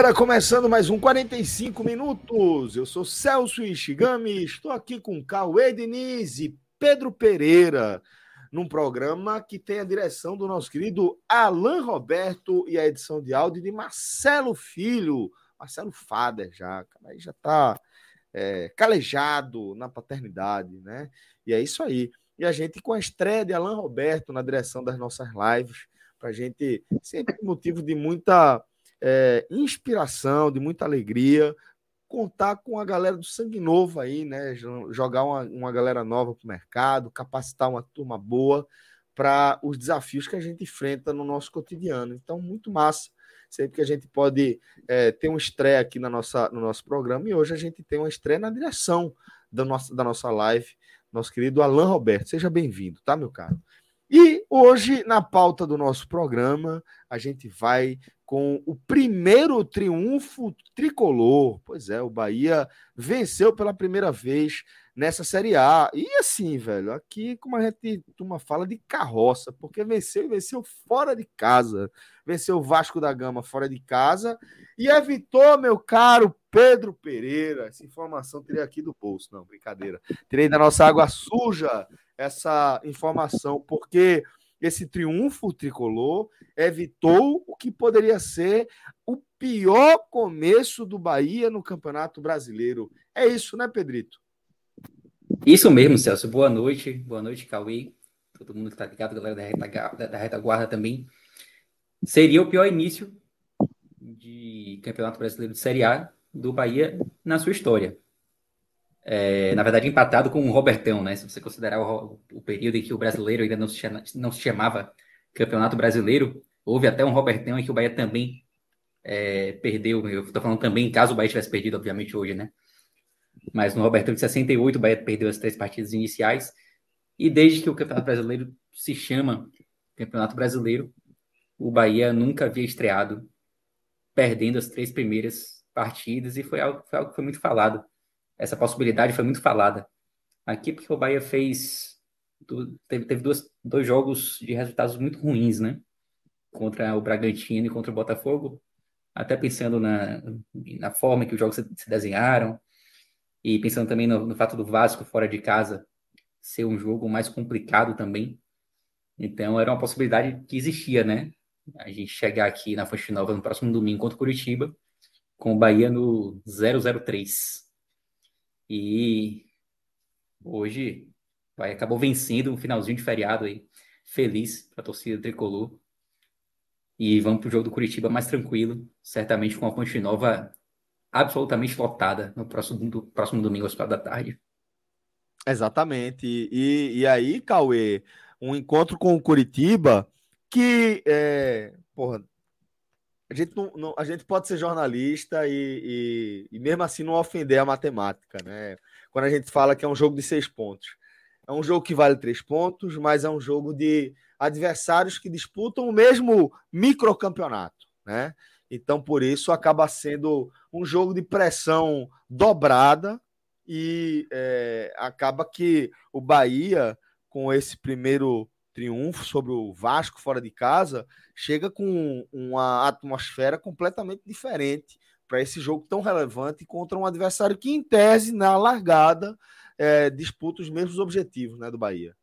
Galera, começando mais um 45 minutos. Eu sou Celso Ishigami, estou aqui com Cauê Diniz e Pedro Pereira, num programa que tem a direção do nosso querido Alan Roberto e a edição de áudio de Marcelo Filho, Marcelo Fader já, aí já está é, calejado na paternidade, né? E é isso aí. E a gente com a estreia de Alan Roberto na direção das nossas lives, para gente sempre motivo de muita é, inspiração, de muita alegria, contar com a galera do sangue novo aí, né? Jogar uma, uma galera nova para o mercado, capacitar uma turma boa para os desafios que a gente enfrenta no nosso cotidiano. Então, muito massa. Sempre que a gente pode é, ter uma estreia aqui na nossa, no nosso programa, e hoje a gente tem uma estreia na direção da nossa, da nossa live, nosso querido Alan Roberto. Seja bem-vindo, tá, meu caro? E hoje, na pauta do nosso programa, a gente vai com o primeiro triunfo tricolor. Pois é, o Bahia venceu pela primeira vez nessa Série A. E assim, velho, aqui, como a gente uma fala de carroça, porque venceu e venceu fora de casa. Venceu o Vasco da Gama fora de casa e evitou, meu caro Pedro Pereira. Essa informação tirei aqui do bolso, não, brincadeira. Tirei da nossa água suja essa informação, porque esse triunfo tricolor evitou o que poderia ser o pior começo do Bahia no Campeonato Brasileiro. É isso, né, Pedrito? Isso mesmo, Celso. Boa noite. Boa noite, Cauê. Todo mundo que está ligado, galera da, reta, da retaguarda também. Seria o pior início de Campeonato Brasileiro de Série A do Bahia na sua história é, na verdade, empatado com o Robertão, né? Se você considerar o, o, período em que o brasileiro ainda não se, não se chamava Campeonato Brasileiro, houve até um Robertão em que o Bahia também é, perdeu. Eu estou falando também, caso o Bahia tivesse perdido, obviamente, hoje, né? Mas no Robertão de 68, o Bahia perdeu as três partidas iniciais. E desde que o Campeonato Brasileiro se chama Campeonato Brasileiro, o Bahia nunca havia estreado perdendo as três primeiras partidas e foi algo, foi algo que foi muito falado essa possibilidade foi muito falada. Aqui, porque o Bahia fez. Teve, teve duas, dois jogos de resultados muito ruins, né? Contra o Bragantino e contra o Botafogo. Até pensando na, na forma que os jogos se, se desenharam. E pensando também no, no fato do Vasco fora de casa ser um jogo mais complicado também. Então, era uma possibilidade que existia, né? A gente chegar aqui na Fonte Nova no próximo domingo contra o Curitiba, com o Bahia no 003. E hoje vai, acabou vencendo um finalzinho de feriado aí. Feliz para a torcida tricolor. E vamos para o jogo do Curitiba mais tranquilo, certamente com a Fonte Nova absolutamente lotada no próximo, do, próximo domingo às quatro da tarde. Exatamente. E, e aí, Cauê, um encontro com o Curitiba que, é, porra, a gente, não, não, a gente pode ser jornalista e, e, e, mesmo assim não ofender a matemática, né? Quando a gente fala que é um jogo de seis pontos. É um jogo que vale três pontos, mas é um jogo de adversários que disputam o mesmo microcampeonato, né? Então, por isso, acaba sendo um jogo de pressão dobrada e é, acaba que o Bahia, com esse primeiro triunfo sobre o Vasco fora de casa, chega com uma atmosfera completamente diferente para esse jogo tão relevante contra um adversário que, em tese, na largada, é, disputa os mesmos objetivos né, do Bahia.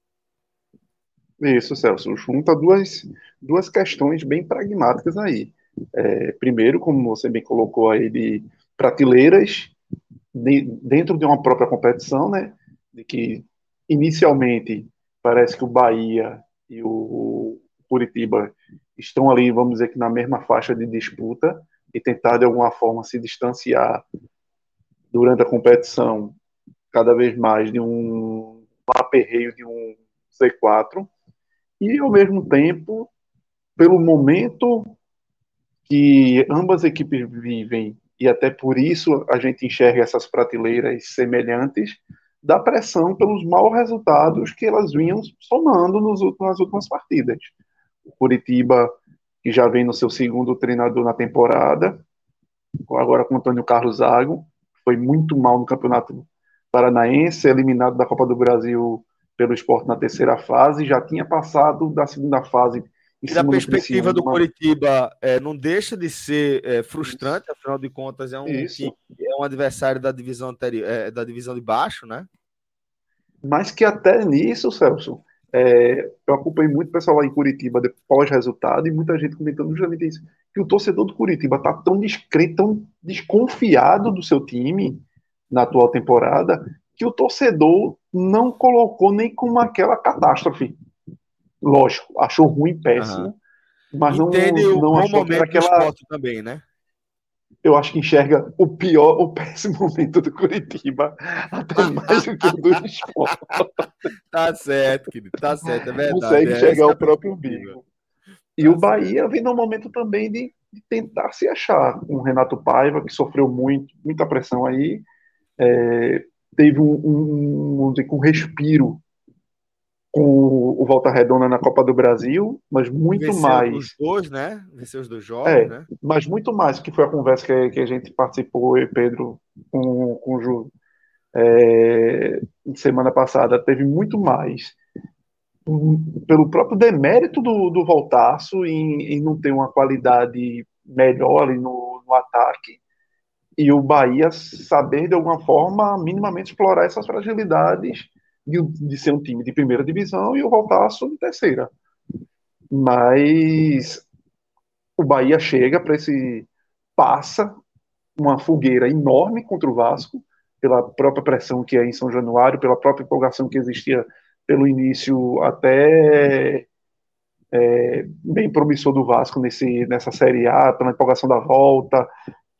Isso, Celso. Junta duas, duas questões bem pragmáticas aí. É, primeiro, como você bem colocou aí, de prateleiras de, dentro de uma própria competição, né? De que inicialmente parece que o Bahia e o Curitiba estão ali, vamos dizer que na mesma faixa de disputa e tentar de alguma forma se distanciar durante a competição cada vez mais de um aperreio de um C4 e ao mesmo tempo pelo momento que ambas equipes vivem e até por isso a gente enxerga essas prateleiras semelhantes da pressão pelos maus resultados que elas vinham somando nos, nas últimas partidas. O Curitiba, que já vem no seu segundo treinador na temporada, agora com o Antônio Carlos Zago, foi muito mal no Campeonato Paranaense, eliminado da Copa do Brasil pelo esporte na terceira fase, já tinha passado da segunda fase e da perspectiva do Curitiba, é, não deixa de ser é, frustrante, Isso. afinal de contas, é um, é um adversário da divisão anterior, é, da divisão de baixo, né? Mas que até nisso, Celso, é, eu acompanhei muito pessoal lá em Curitiba depois resultado e muita gente comentando justamente isso. Que o torcedor do Curitiba tá tão discreto, tão desconfiado do seu time na atual temporada, que o torcedor não colocou nem como aquela catástrofe lógico, achou ruim, péssimo. Uhum. Mas Entende não, não achou momento aquela. também, né? Eu acho que enxerga o pior, o péssimo momento do Curitiba, até mais do que o do esporte. tá certo, querido, tá certo, é verdade. Consegue é, enxergar é o próprio bico. E tá o Bahia certo. vem num momento também de, de, tentar se achar. Com o Renato Paiva, que sofreu muito, muita pressão aí, é, teve um, um, um, um respiro com o Volta Redonda na Copa do Brasil, mas muito Venceu mais. Os dois, né? Venceu os dois jogos, é, né? Mas muito mais, que foi a conversa que, que a gente participou, e Pedro, com, com o Ju, é, semana passada, teve muito mais. Pelo próprio demérito do, do Voltaço em, em não ter uma qualidade melhor ali no, no ataque, e o Bahia saber de alguma forma minimamente explorar essas fragilidades de, de ser um time de primeira divisão e o Voltaço de terceira. Mas o Bahia chega para esse. passa uma fogueira enorme contra o Vasco, pela própria pressão que é em São Januário, pela própria empolgação que existia pelo início até é, bem promissor do Vasco nesse, nessa Série A, pela empolgação da volta,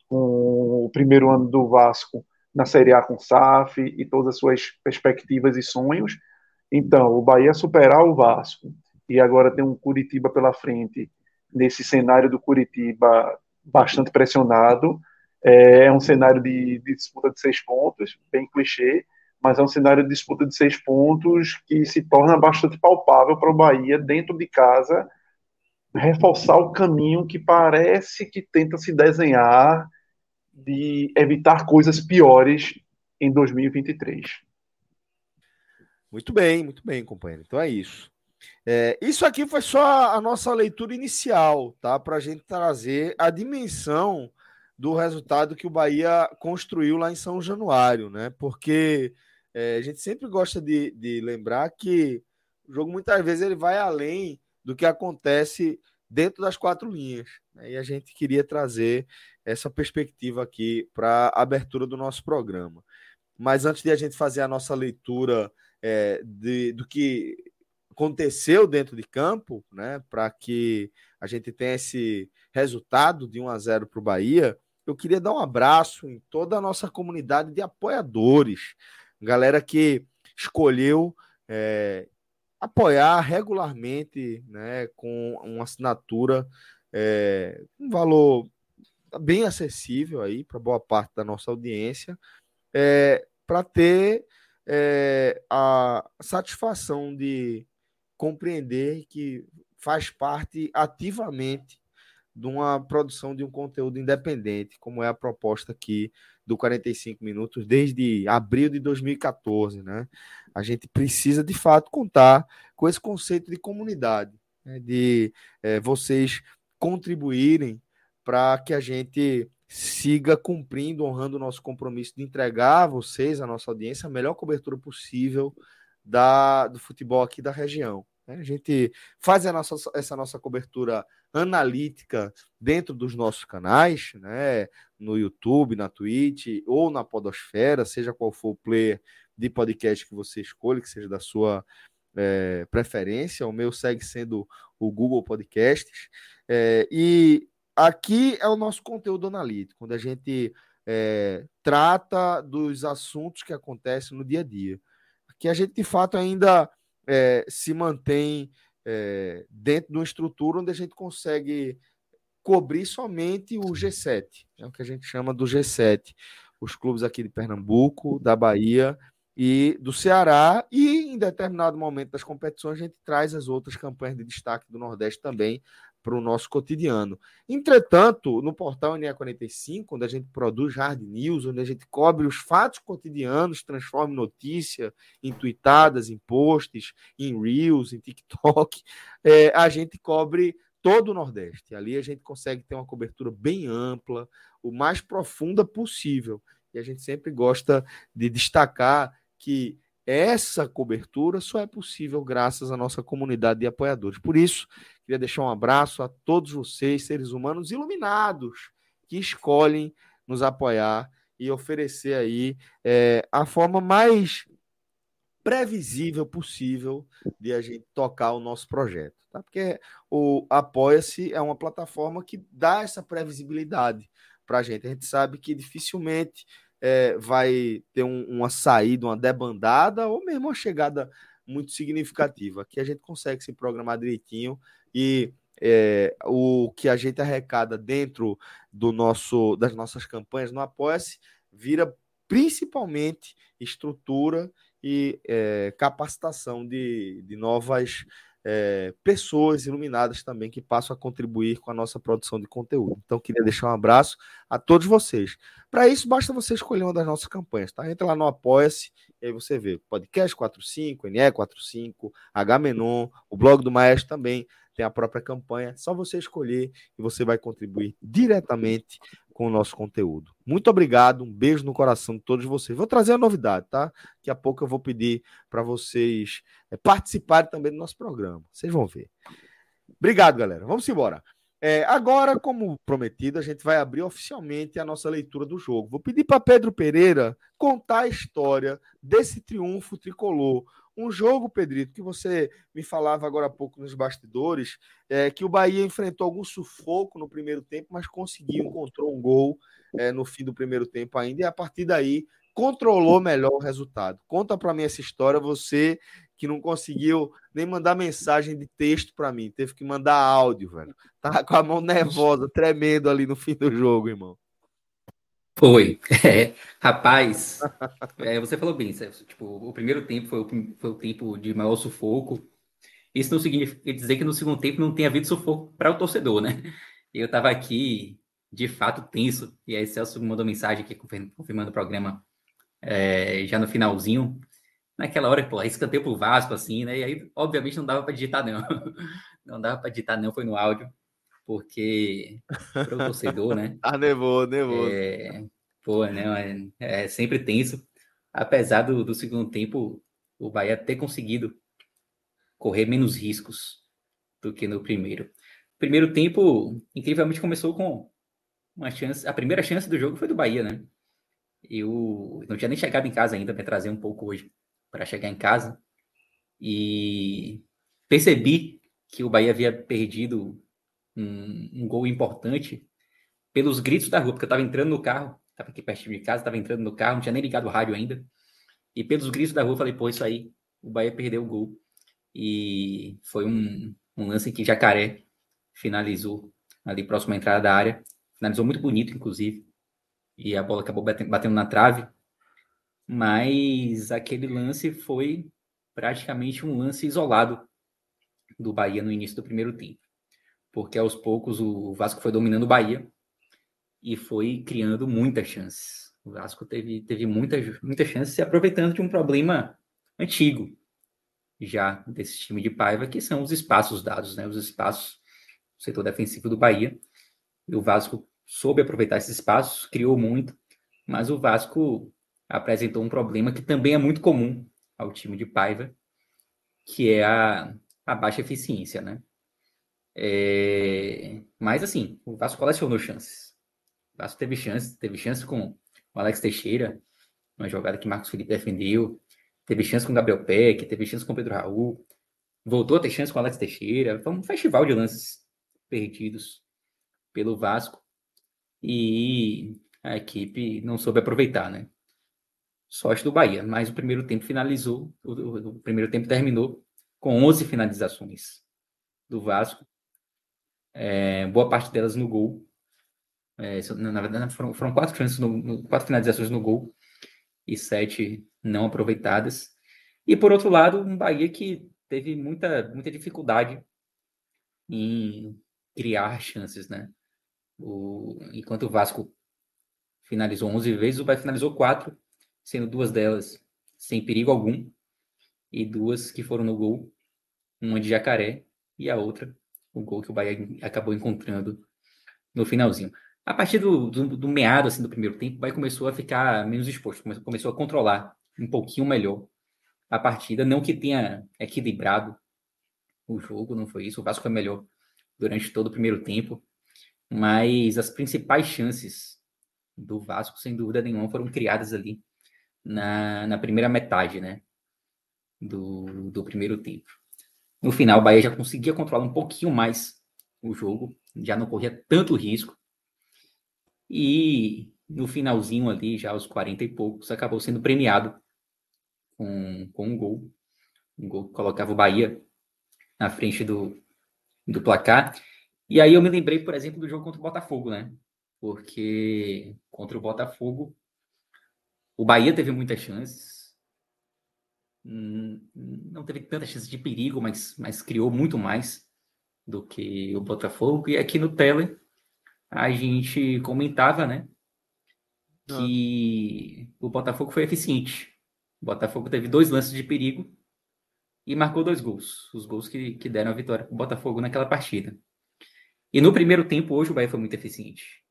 com o primeiro ano do Vasco na Série A com o SAF e todas as suas perspectivas e sonhos. Então, o Bahia superar o Vasco e agora tem um Curitiba pela frente, nesse cenário do Curitiba bastante pressionado. É, é um cenário de, de disputa de seis pontos, bem clichê, mas é um cenário de disputa de seis pontos que se torna bastante palpável para o Bahia dentro de casa reforçar o caminho que parece que tenta se desenhar de evitar coisas piores em 2023. Muito bem, muito bem, companheiro. Então é isso. É, isso aqui foi só a nossa leitura inicial, tá? Para a gente trazer a dimensão do resultado que o Bahia construiu lá em São Januário, né? Porque é, a gente sempre gosta de, de lembrar que o jogo muitas vezes ele vai além do que acontece dentro das quatro linhas. Né? E a gente queria trazer essa perspectiva aqui para a abertura do nosso programa. Mas antes de a gente fazer a nossa leitura é, de, do que aconteceu dentro de campo, né, para que a gente tenha esse resultado de 1 a 0 para o Bahia, eu queria dar um abraço em toda a nossa comunidade de apoiadores, galera que escolheu é, apoiar regularmente, né, com uma assinatura, é, um valor bem acessível aí para boa parte da nossa audiência, é, para ter é, a satisfação de compreender que faz parte ativamente de uma produção de um conteúdo independente, como é a proposta aqui do 45 minutos desde abril de 2014, né? A gente precisa de fato contar com esse conceito de comunidade, né? de é, vocês contribuírem para que a gente siga cumprindo, honrando o nosso compromisso de entregar a vocês, a nossa audiência, a melhor cobertura possível da, do futebol aqui da região. Né? A gente faz a nossa, essa nossa cobertura analítica dentro dos nossos canais, né? no YouTube, na Twitch ou na Podosfera, seja qual for o player de podcast que você escolha, que seja da sua é, preferência, o meu segue sendo o Google Podcasts. É, e aqui é o nosso conteúdo analítico, onde a gente é, trata dos assuntos que acontecem no dia a dia. Aqui a gente, de fato, ainda é, se mantém é, dentro de uma estrutura onde a gente consegue cobrir somente o G7, é o que a gente chama do G7. Os clubes aqui de Pernambuco, da Bahia e do Ceará, e em determinado momento das competições a gente traz as outras campanhas de destaque do Nordeste também para o nosso cotidiano. Entretanto, no portal NE45, onde a gente produz Hard News, onde a gente cobre os fatos cotidianos, transforma em notícia, em tweetadas, em posts, em Reels, em TikTok, é, a gente cobre todo o Nordeste. Ali a gente consegue ter uma cobertura bem ampla, o mais profunda possível. E a gente sempre gosta de destacar que essa cobertura só é possível graças à nossa comunidade de apoiadores. Por isso, queria deixar um abraço a todos vocês, seres humanos iluminados, que escolhem nos apoiar e oferecer aí é, a forma mais previsível possível de a gente tocar o nosso projeto, tá? Porque o Apoia-se é uma plataforma que dá essa previsibilidade para a gente. A gente sabe que dificilmente é, vai ter um, uma saída, uma debandada ou mesmo uma chegada muito significativa. Aqui a gente consegue se programar direitinho e é, o que a gente arrecada dentro do nosso das nossas campanhas no Apoia-se vira principalmente estrutura e é, capacitação de, de novas é, pessoas iluminadas também que passam a contribuir com a nossa produção de conteúdo. Então, queria deixar um abraço a todos vocês. Para isso, basta você escolher uma das nossas campanhas, tá? Entra lá no Apoia-se e aí você vê Podcast 45, NE45, H-Menon, o blog do Maestro também tem a própria campanha. Só você escolher e você vai contribuir diretamente com o nosso conteúdo. Muito obrigado, um beijo no coração de todos vocês. Vou trazer a novidade, tá? Daqui a pouco eu vou pedir para vocês é, participarem também do nosso programa. Vocês vão ver. Obrigado, galera. Vamos embora. É, agora, como prometido, a gente vai abrir oficialmente a nossa leitura do jogo. Vou pedir para Pedro Pereira contar a história desse triunfo tricolor. Um jogo, Pedrito, que você me falava agora há pouco nos bastidores, é, que o Bahia enfrentou algum sufoco no primeiro tempo, mas conseguiu, encontrou um gol é, no fim do primeiro tempo ainda, e a partir daí controlou melhor o resultado. Conta para mim essa história, você que não conseguiu nem mandar mensagem de texto para mim, teve que mandar áudio, velho. Tava com a mão nervosa, tremendo ali no fim do jogo, irmão. Foi. É, rapaz, é, você falou bem, tipo, o primeiro tempo foi o, foi o tempo de maior sufoco. Isso não significa dizer que no segundo tempo não tenha havido sufoco para o torcedor, né? Eu estava aqui, de fato, tenso, e aí Celso mandou mensagem aqui confirmando o programa é, já no finalzinho, naquela hora, pô, escanteio pro Vasco, assim, né? E aí, obviamente, não dava para digitar, não. Não dava para digitar, não, foi no áudio, porque para o torcedor, né? ah, nervoso, nervoso. É, pô, né? É, é sempre tenso. Apesar do, do segundo tempo, o Bahia ter conseguido correr menos riscos do que no primeiro. Primeiro tempo, incrivelmente, começou com uma chance. A primeira chance do jogo foi do Bahia, né? Eu não tinha nem chegado em casa ainda para trazer um pouco hoje para chegar em casa e percebi que o Bahia havia perdido um, um gol importante pelos gritos da rua, porque eu estava entrando no carro, estava aqui perto de casa, estava entrando no carro, não tinha nem ligado o rádio ainda, e pelos gritos da rua eu falei, pô, isso aí, o Bahia perdeu o gol. E foi um, um lance que Jacaré finalizou ali próximo à entrada da área, finalizou muito bonito, inclusive, e a bola acabou batendo na trave, mas aquele lance foi praticamente um lance isolado do Bahia no início do primeiro tempo, porque aos poucos o Vasco foi dominando o Bahia e foi criando muitas chances. O Vasco teve, teve muitas, muitas chances se aproveitando de um problema antigo já desse time de Paiva, que são os espaços dados, né? Os espaços do setor defensivo do Bahia. E o Vasco soube aproveitar esses espaços, criou muito, mas o Vasco apresentou um problema que também é muito comum ao time de Paiva, que é a, a baixa eficiência, né? É... Mas assim, o Vasco colecionou chances. O Vasco teve chance, teve chance com o Alex Teixeira, uma jogada que Marcos Felipe defendeu. teve chance com o Gabriel Peck, teve chance com o Pedro Raul, voltou a ter chance com o Alex Teixeira. Foi um festival de lances perdidos pelo Vasco e a equipe não soube aproveitar, né? Sorte do Bahia, mas o primeiro tempo finalizou, o, o, o primeiro tempo terminou com 11 finalizações do Vasco, é, boa parte delas no gol. É, na verdade, foram, foram quatro chances, no, quatro finalizações no gol e sete não aproveitadas. E por outro lado, um Bahia que teve muita, muita dificuldade em criar chances, né? O, enquanto o Vasco finalizou 11 vezes, o Bahia finalizou quatro, sendo duas delas sem perigo algum e duas que foram no gol, uma de Jacaré e a outra o gol que o Bahia acabou encontrando no finalzinho. A partir do, do, do meado assim, do primeiro tempo, o Bahia começou a ficar menos exposto, começou a controlar um pouquinho melhor a partida, não que tenha equilibrado o jogo, não foi isso, o Vasco foi melhor durante todo o primeiro tempo, mas as principais chances do Vasco, sem dúvida nenhuma, foram criadas ali na, na primeira metade, né, do, do primeiro tempo. No final, o Bahia já conseguia controlar um pouquinho mais o jogo, já não corria tanto risco. E no finalzinho ali, já aos 40 e poucos, acabou sendo premiado com, com um gol. Um gol que colocava o Bahia na frente do, do placar. E aí eu me lembrei, por exemplo, do jogo contra o Botafogo, né? Porque contra o Botafogo, o Bahia teve muitas chances. Hum, não teve tanta chance de perigo, mas, mas criou muito mais do que o Botafogo. E aqui no Tele, a gente comentava, né? Que ah. o Botafogo foi eficiente. O Botafogo teve dois lances de perigo e marcou dois gols. Os gols que, que deram a vitória para o Botafogo naquela partida. E no primeiro tempo, hoje, o Bahia foi muito eficiente.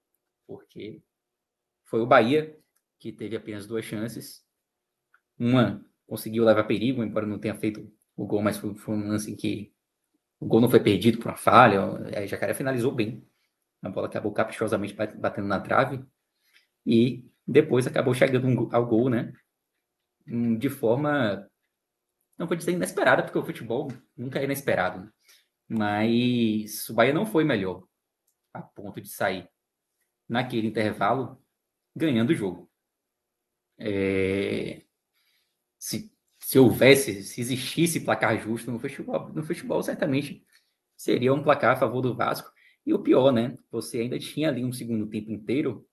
Porque foi o Bahia que teve apenas duas chances. Uma conseguiu levar perigo, embora não tenha feito o gol, mas foi, foi um lance em que o gol não foi perdido por uma falha. A Jacaré finalizou bem. A bola acabou caprichosamente batendo na trave. E depois acabou chegando ao gol, né? Hum, de forma, não vou dizer inesperada, porque o futebol nunca é inesperado. Né? Mas o Bahia não foi melhor a ponto de sair naquele intervalo ganhando o jogo. É... Se, se houvesse, se existisse placar justo no futebol, no futebol, certamente seria um placar a favor do Vasco. E o pior, né? Você ainda tinha ali um segundo tempo inteiro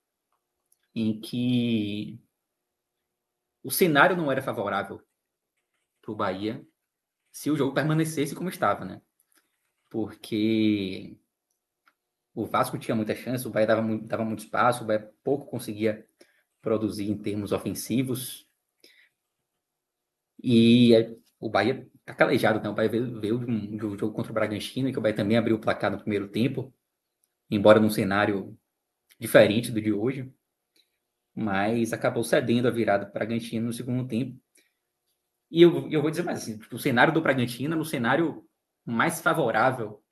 em que o cenário não era favorável para o Bahia se o jogo permanecesse como estava, né? porque o Vasco tinha muita chance, o Bahia dava, dava muito espaço, o Bahia pouco conseguia produzir em termos ofensivos. E é, o Bahia tá calejado, né? O Bahia veio, veio de, um, de um jogo contra o Bragantino, que o Bahia também abriu o placar no primeiro tempo, embora num cenário diferente do de hoje, mas acabou cedendo a virada para o Bragantino no segundo tempo. E eu, eu vou dizer mais assim, o cenário do Bragantino no cenário mais favorável,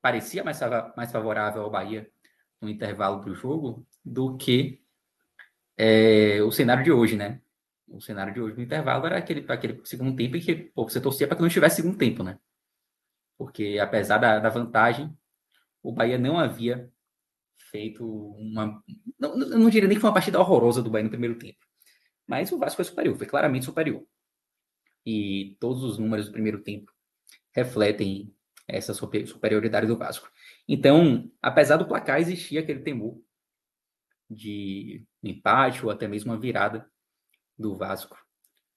parecia mais, mais favorável ao Bahia no intervalo do jogo do que é, o cenário de hoje, né? O cenário de hoje no intervalo era aquele, aquele segundo tempo em que pô, você torcia para que não tivesse segundo tempo, né? Porque apesar da, da vantagem, o Bahia não havia feito uma. Não, não diria nem que foi uma partida horrorosa do Bahia no primeiro tempo. Mas o Vasco foi superior, foi claramente superior. E todos os números do primeiro tempo refletem essa superioridade do Vasco. Então, apesar do placar, existia aquele temor de empate ou até mesmo uma virada do Vasco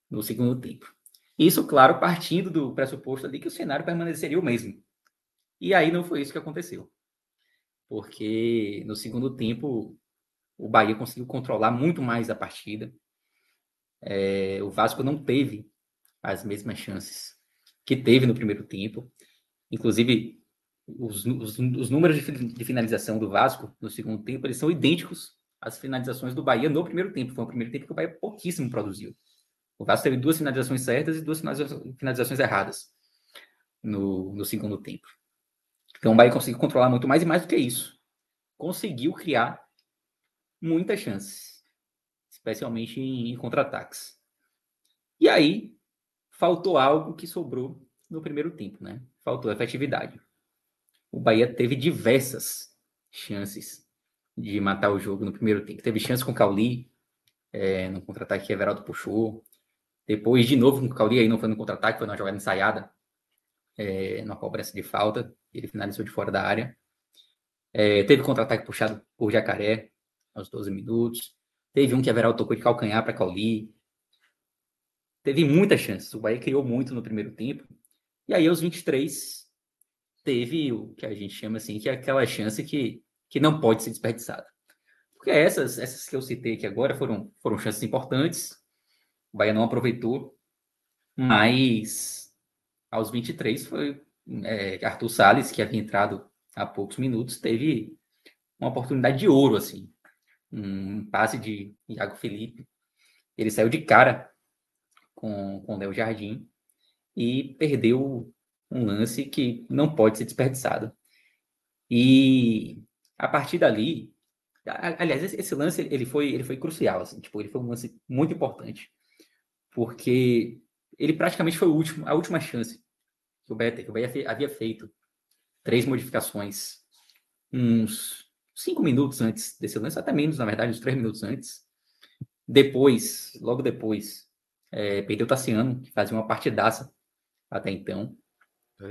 no segundo tempo. Isso, claro, partindo do pressuposto ali que o cenário permaneceria o mesmo. E aí não foi isso que aconteceu. Porque no segundo tempo o Bahia conseguiu controlar muito mais a partida. É, o Vasco não teve as mesmas chances que teve no primeiro tempo. Inclusive, os, os, os números de, de, finalização do Vasco no segundo tempo eles são idênticos às finalizações do Bahia no primeiro tempo. Foi o primeiro tempo que o Bahia pouquíssimo produziu. O Vasco teve duas finalizações certas e duas finalizações, finalizações erradas no, no segundo tempo. Então o Bahia conseguiu controlar muito mais e mais do que isso. Conseguiu criar muitas chances, especialmente em, em contra-ataques. E aí, faltou algo que sobrou no primeiro tempo, né? Faltou efetividade. O Bahia teve diversas chances de matar o jogo no primeiro tempo. Teve chance com o Cauli, é, no contra-ataque que Everaldo puxou. Depois, de novo, com o Cauli, aí não foi no contra-ataque, foi numa jogada ensaiada, é, numa cobrança de falta. Ele finalizou de fora da área. É, teve contra-ataque puxado por Jacaré, aos 12 minutos. Teve um que Everaldo tocou de calcanhar para Cauli. Teve muitas chances. O Bahia criou muito no primeiro tempo. E aí, aos 23, teve o que a gente chama assim, que é aquela chance que, que não pode ser desperdiçada. Porque essas, essas que eu citei aqui agora foram, foram chances importantes. O Bahia não aproveitou. Mas aos 23 foi é, Arthur Salles, que havia entrado há poucos minutos, teve uma oportunidade de ouro, assim. Um passe de Iago Felipe. Ele saiu de cara com, com o Del Jardim e perdeu um lance que não pode ser desperdiçado. E a partir dali, aliás, esse, lance ele foi, ele foi crucial, assim, tipo, ele foi um lance muito importante, porque ele praticamente foi o último, a última chance que o Bahia, que o Bahia havia feito três modificações uns cinco minutos antes desse lance, até menos, na verdade, uns três minutos antes. Depois, logo depois, é, perdeu o Tassiano, que fazia uma partidaça até então.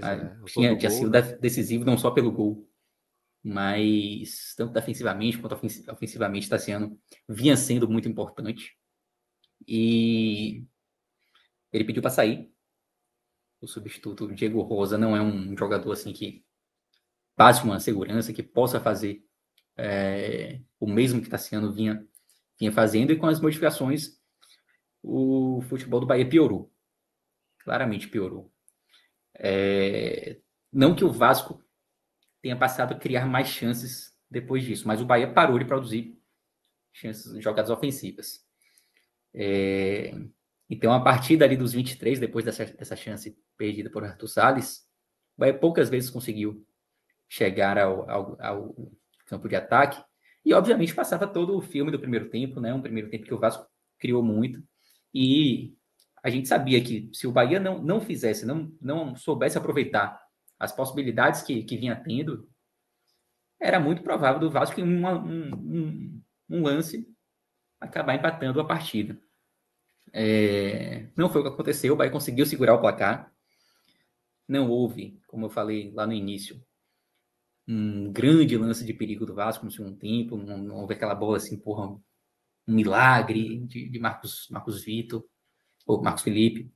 Ah, é, tinha, tinha sido né? decisivo não só pelo gol, mas tanto defensivamente quanto ofensivamente, Tassiano vinha sendo muito importante. E ele pediu para sair. O substituto Diego Rosa não é um jogador assim que passe uma segurança, que possa fazer é, o mesmo que Tassiano vinha, vinha fazendo, e com as modificações, o futebol do Bahia piorou. Claramente piorou. É, não que o Vasco tenha passado a criar mais chances depois disso, mas o Bahia parou de produzir chances, jogadas ofensivas. É, então, a partir dali dos 23, depois dessa, dessa chance perdida por Arthur Salles, o Bahia poucas vezes conseguiu chegar ao, ao, ao campo de ataque. E, obviamente, passava todo o filme do primeiro tempo, né? Um primeiro tempo que o Vasco criou muito. E a gente sabia que se o Bahia não, não fizesse, não, não soubesse aproveitar as possibilidades que, que vinha tendo, era muito provável do Vasco em uma, um, um, um, lance acabar empatando a partida. É, não foi o que aconteceu, o Bahia conseguiu segurar o placar. Não houve, como eu falei lá no início, um grande lance de perigo do Vasco no segundo tempo, não, não houve aquela bola assim, porra, um milagre de, de Marcos, Marcos Vitor ou Marcos Felipe.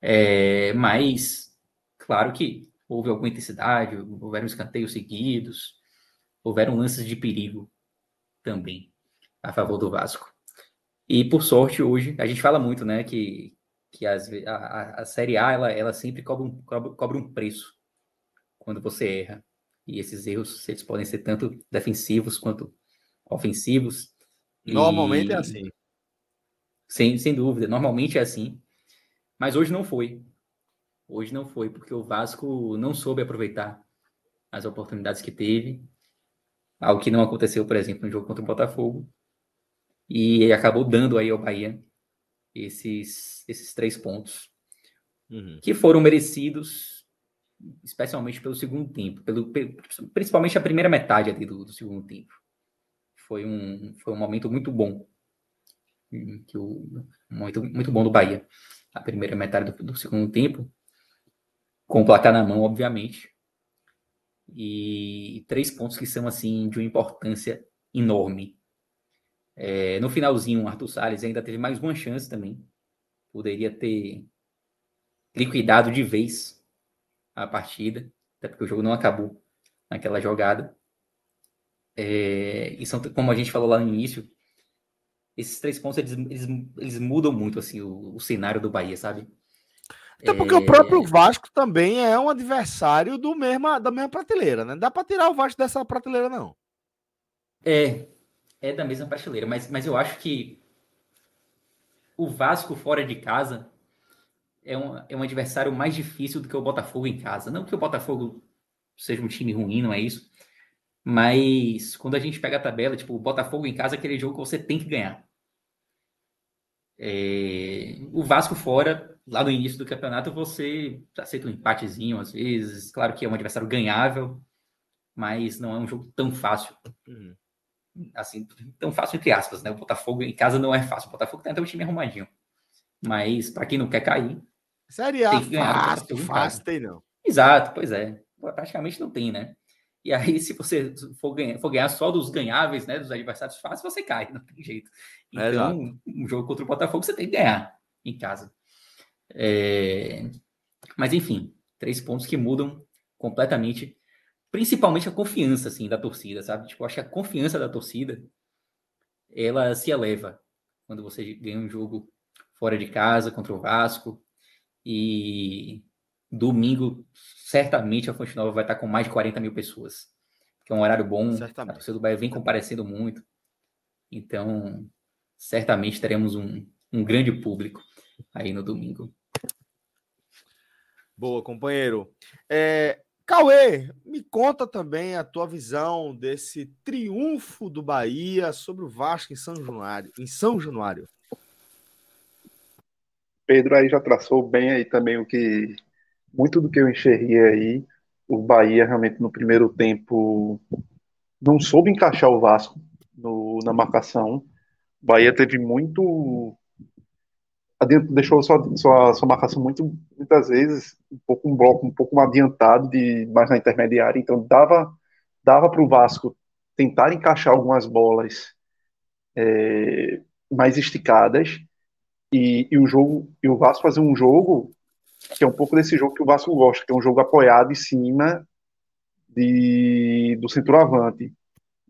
É, mas, claro que houve alguma intensidade, houveram escanteios seguidos, houveram lances de perigo também a favor do Vasco. E por sorte, hoje, a gente fala muito, né, que, que as, a, a Série A ela, ela sempre cobra um, cobra, cobra um preço quando você erra. E esses erros eles podem ser tanto defensivos quanto ofensivos. Normalmente e... é assim. Sem, sem dúvida, normalmente é assim. Mas hoje não foi. Hoje não foi, porque o Vasco não soube aproveitar as oportunidades que teve. Algo que não aconteceu, por exemplo, no jogo contra o Botafogo. E acabou dando aí ao Bahia esses, esses três pontos. Uhum. Que foram merecidos, especialmente pelo segundo tempo. Pelo, principalmente a primeira metade ali do, do segundo tempo. Foi um, foi um momento muito bom que o, muito, muito bom do Bahia. A primeira metade do, do segundo tempo, com o placar na mão, obviamente. E três pontos que são assim de uma importância enorme. É, no finalzinho, o Arthur Salles ainda teve mais uma chance também. Poderia ter liquidado de vez a partida, até porque o jogo não acabou naquela jogada. É, e são, como a gente falou lá no início, esses três pontos eles, eles, eles mudam muito assim o, o, cenário do Bahia, sabe? Até porque é... o próprio Vasco também é um adversário do mesma, da mesma prateleira, né? Não dá para tirar o Vasco dessa prateleira, não. É, é da mesma prateleira, mas, mas eu acho que o Vasco fora de casa é um, é um adversário mais difícil do que o Botafogo em casa. Não que o Botafogo seja um time ruim, não é isso. Mas quando a gente pega a tabela, tipo, o Botafogo em casa é aquele jogo que você tem que ganhar. É... O Vasco fora lá no início do campeonato você aceita um empatezinho às vezes. Claro que é um adversário ganhável, mas não é um jogo tão fácil. Uhum. Assim, tão fácil entre aspas, né? O Botafogo em casa não é fácil. O Botafogo tem até um time arrumadinho. Mas para quem não quer cair. Série A, tem que ganhar fácil, fácil tem não. Exato, pois é. Praticamente não tem, né? E aí, se você for ganhar, for ganhar só dos ganháveis, né? Dos adversários fáceis, você cai, não tem jeito. Então, é um jogo contra o Botafogo você tem que ganhar em casa. É... Mas enfim, três pontos que mudam completamente, principalmente a confiança assim da torcida, sabe? Tipo, acho que a confiança da torcida ela se eleva quando você ganha um jogo fora de casa contra o Vasco e domingo certamente a Fonte Nova vai estar com mais de 40 mil pessoas, que é um horário bom. Certamente. A torcida do Bahia vem comparecendo muito, então certamente teremos um, um grande público aí no domingo. Boa, companheiro. É, Cauê, me conta também a tua visão desse triunfo do Bahia sobre o Vasco em São Januário. Em São Januário. Pedro aí já traçou bem aí também o que muito do que eu enxerguei aí. O Bahia realmente no primeiro tempo não soube encaixar o Vasco no, na marcação. O Bahia teve muito deixou sua, sua, sua marcação muito, muitas vezes um pouco um bloco um pouco adiantado de mais na intermediária, então dava dava para o Vasco tentar encaixar algumas bolas é, mais esticadas e, e, o jogo e o Vasco fazer um jogo que é um pouco desse jogo que o Vasco gosta, que é um jogo apoiado em cima de, do centroavante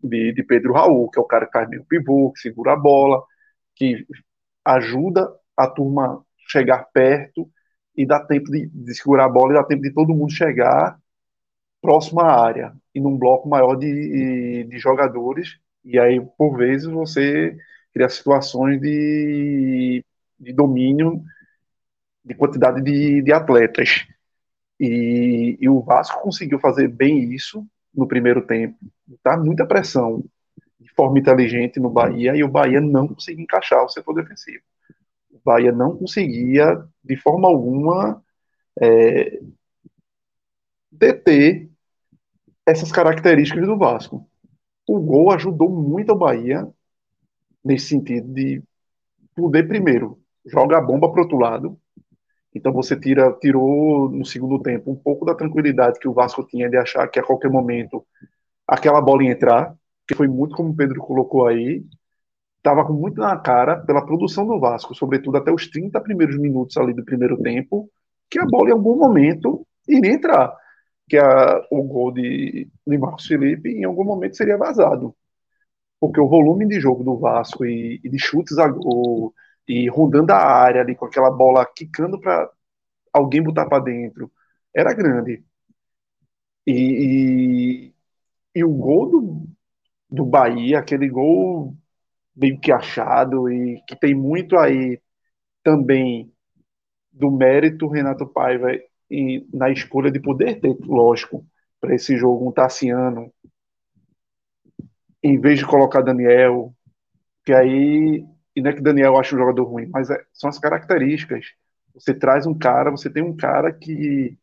de, de Pedro Raul, que é o cara que faz meio pivô, que segura a bola, que ajuda a turma chegar perto e dá tempo de, de segurar a bola e dá tempo de todo mundo chegar próximo à área e num bloco maior de, de jogadores. E aí por vezes você cria situações de, de domínio de quantidade de, de atletas. E, e, o Vasco conseguiu fazer bem isso no primeiro tempo. Tá muita pressão de forma inteligente no Bahia e o Bahia não conseguiu encaixar o setor defensivo Bahia não conseguia, de forma alguma, é, deter essas características do Vasco. O gol ajudou muito a Bahia nesse sentido de poder, primeiro, jogar a bomba para o outro lado. Então você tira, tirou no segundo tempo um pouco da tranquilidade que o Vasco tinha de achar que a qualquer momento aquela bola ia entrar, que foi muito como o Pedro colocou aí, estava com muito na cara pela produção do Vasco, sobretudo até os 30 primeiros minutos ali do primeiro tempo, que a bola em algum momento iria entrar, que a, o gol de, de Marcos Felipe em algum momento seria vazado. Porque o volume de jogo do Vasco e, e de chutes a gol e rondando a área ali com aquela bola quicando para alguém botar para dentro era grande. E, e, e, o gol do, do Bahia, aquele gol meio que achado e que tem muito aí também do mérito Renato Paiva e, na escolha de poder ter, lógico, para esse jogo um Tassiano, em vez de colocar Daniel, que aí, e não é que Daniel acha um jogador ruim, mas é, são as características. Você traz um cara, você tem um cara que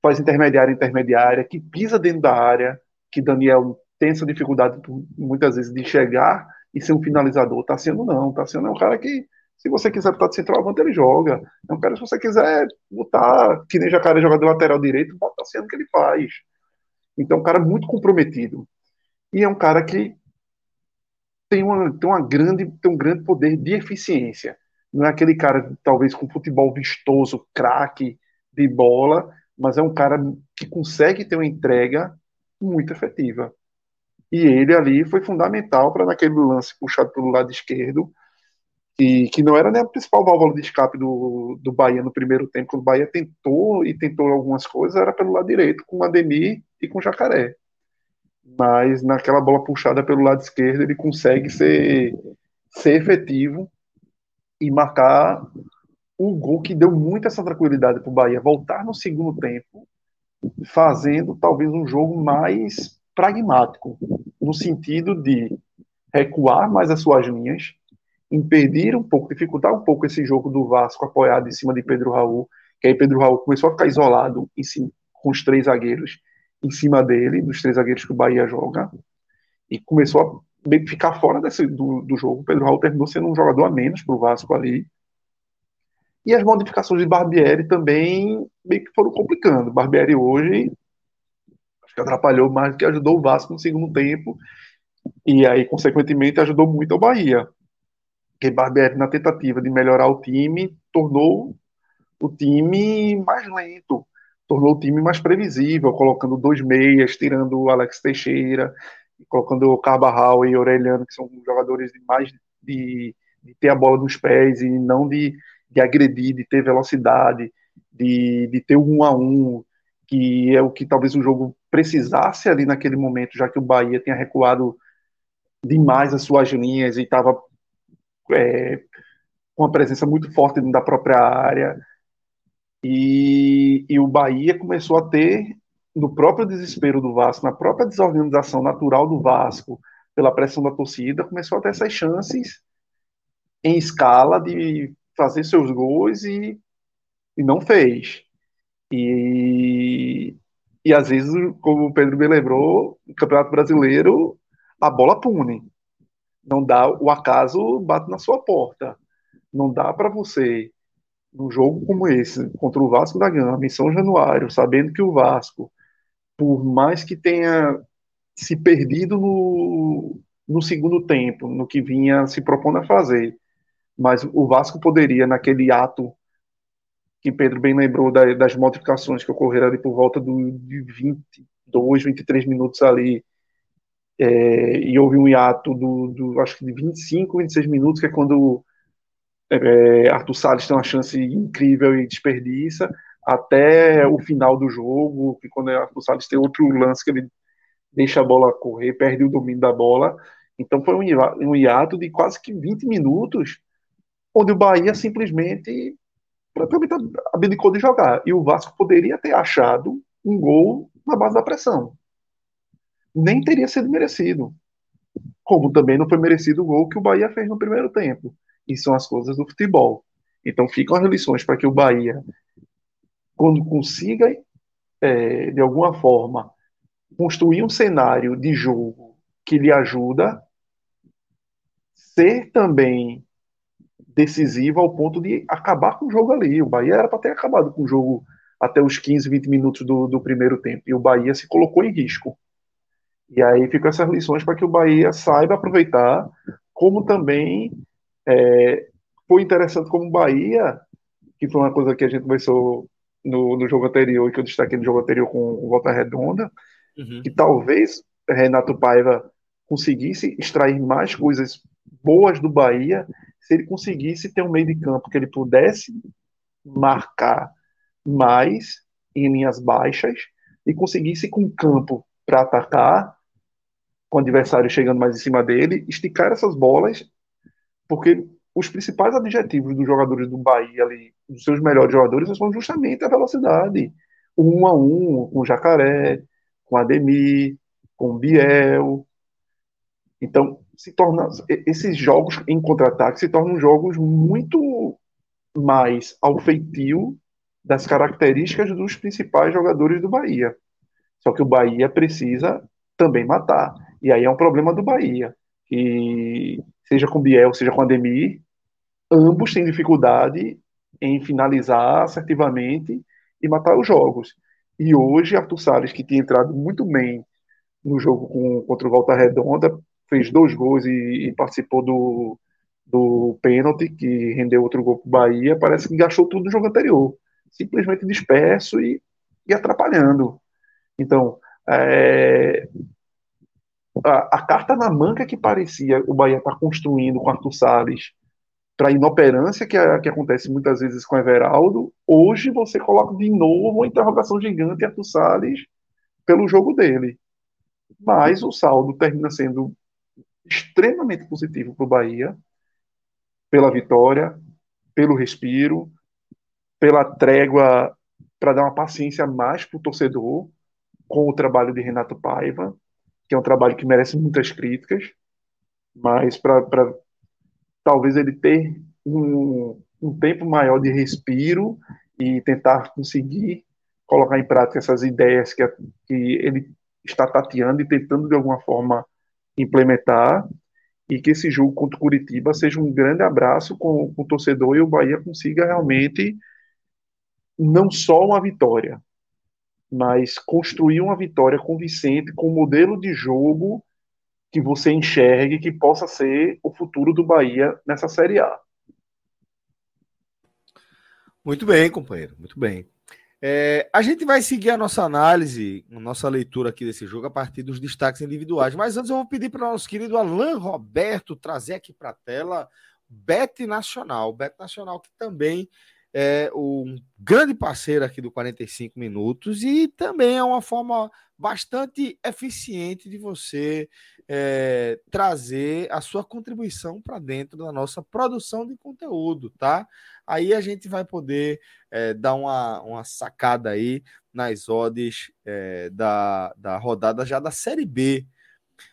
faz intermediária, intermediária, que pisa dentro da área, que Daniel tem essa dificuldade muitas vezes de chegar e ser um finalizador. Tá sendo não, tá sendo é um cara que, se você quiser botar de centroavante, ele joga. É um cara, se você quiser botar, que nem Jacaré jogador lateral direito, bota sendo que ele faz. Então, um cara muito comprometido. E é um cara que tem, uma, tem, uma grande, tem um grande poder de eficiência. Não é aquele cara, talvez, com futebol vistoso, craque de bola, mas é um cara que consegue ter uma entrega muito efetiva. E ele ali foi fundamental para naquele lance puxado pelo lado esquerdo, e que não era nem a principal válvula de escape do, do Bahia no primeiro tempo, quando o Bahia tentou e tentou algumas coisas, era pelo lado direito, com o Ademir e com o Jacaré. Mas naquela bola puxada pelo lado esquerdo, ele consegue ser, ser efetivo e marcar um gol que deu muita essa tranquilidade para o Bahia voltar no segundo tempo, fazendo talvez um jogo mais pragmático, no sentido de recuar mais as suas linhas, impedir um pouco, dificultar um pouco esse jogo do Vasco apoiado em cima de Pedro Raul, que aí Pedro Raul começou a ficar isolado em cima, com os três zagueiros em cima dele, dos três zagueiros que o Bahia joga, e começou a ficar fora desse, do, do jogo. Pedro Raul terminou sendo um jogador a menos para o Vasco ali. E as modificações de Barbieri também meio que foram complicando. Barbieri hoje acho que atrapalhou mais do que ajudou o Vasco no segundo tempo. E aí, consequentemente, ajudou muito o Bahia. Porque Barbieri, na tentativa de melhorar o time, tornou o time mais lento, tornou o time mais previsível, colocando dois meias, tirando o Alex Teixeira, colocando o Carbarral e Aureliano, que são jogadores de mais de, de ter a bola nos pés e não de de agredir, de ter velocidade, de, de ter um a um, que é o que talvez o jogo precisasse ali naquele momento, já que o Bahia tinha recuado demais as suas linhas e estava é, com uma presença muito forte dentro da própria área. E, e o Bahia começou a ter, no próprio desespero do Vasco, na própria desorganização natural do Vasco, pela pressão da torcida, começou a ter essas chances em escala de fazer seus gols e, e não fez. E, e às vezes, como o Pedro me lembrou, no Campeonato Brasileiro, a bola pune. Não dá, o acaso bate na sua porta. Não dá para você, num jogo como esse, contra o Vasco da Gama, em São Januário, sabendo que o Vasco, por mais que tenha se perdido no, no segundo tempo, no que vinha se propondo a fazer, mas o Vasco poderia, naquele ato que Pedro bem lembrou das modificações que ocorreram ali por volta do, de 22, 23 minutos ali, é, e houve um hiato do, do, acho que de 25, 26 minutos, que é quando é, Arthur Salles tem uma chance incrível e desperdiça, até o final do jogo, que quando Arthur Salles tem outro lance que ele deixa a bola correr, perde o domínio da bola. Então foi um hiato de quase que 20 minutos onde o Bahia simplesmente praticamente abdicou de jogar. E o Vasco poderia ter achado um gol na base da pressão. Nem teria sido merecido. Como também não foi merecido o gol que o Bahia fez no primeiro tempo. E são as coisas do futebol. Então ficam as lições para que o Bahia, quando consiga, é, de alguma forma, construir um cenário de jogo que lhe ajuda, ser também decisiva ao ponto de acabar com o jogo ali. O Bahia era para ter acabado com o jogo até os 15, 20 minutos do, do primeiro tempo. E o Bahia se colocou em risco. E aí ficam essas lições para que o Bahia saiba aproveitar, como também é, foi interessante como o Bahia, que foi uma coisa que a gente começou no, no jogo anterior, que eu destaquei no jogo anterior com o Volta Redonda, uhum. que talvez Renato Paiva conseguisse extrair mais coisas boas do Bahia se ele conseguisse ter um meio de campo que ele pudesse marcar mais em linhas baixas e conseguisse com campo para atacar, com o adversário chegando mais em cima dele, esticar essas bolas, porque os principais objetivos dos jogadores do Bahia ali, dos seus melhores jogadores, são justamente a velocidade. O um a um, com o Jacaré, com o Ademir, com o Biel. Então, se torna esses jogos em contra-ataque se tornam jogos muito mais ao feitio das características dos principais jogadores do Bahia. Só que o Bahia precisa também matar. E aí é um problema do Bahia. Que seja com Biel, seja com Ademir, ambos têm dificuldade em finalizar assertivamente e matar os jogos. E hoje, Arthur Salles, que tinha entrado muito bem no jogo com, contra o Volta Redonda, fez dois gols e, e participou do, do pênalti, que rendeu outro gol para o Bahia, parece que gastou tudo no jogo anterior. Simplesmente disperso e, e atrapalhando. Então, é, a, a, carta na manca que parecia o Bahia estar tá construindo com Arthur Salles para a inoperância que, que acontece muitas vezes com Everaldo, hoje você coloca de novo uma interrogação gigante em Arthur Salles pelo jogo dele. Mas o saldo termina sendo extremamente positivo para o Bahia, pela vitória, pelo respiro, pela trégua para dar uma paciência mais para o torcedor com o trabalho de Renato Paiva, que é um trabalho que merece muitas críticas, mas para talvez ele ter um, um tempo maior de respiro e tentar conseguir colocar em prática essas ideias que, que ele está tateando e tentando de alguma forma implementar e que esse jogo contra o Curitiba seja um grande abraço com, com o torcedor e o Bahia consiga realmente não só uma vitória, mas construir uma vitória convincente com um modelo de jogo que você enxergue que possa ser o futuro do Bahia nessa Série A. Muito bem, companheiro, muito bem. É, a gente vai seguir a nossa análise, a nossa leitura aqui desse jogo a partir dos destaques individuais. Mas antes eu vou pedir para o nosso querido Alain Roberto trazer aqui para a tela Bet Nacional. Bet Nacional que também é um grande parceiro aqui do 45 Minutos e também é uma forma bastante eficiente de você é, trazer a sua contribuição para dentro da nossa produção de conteúdo, tá? Aí a gente vai poder é, dar uma, uma sacada aí nas odds é, da, da rodada já da Série B.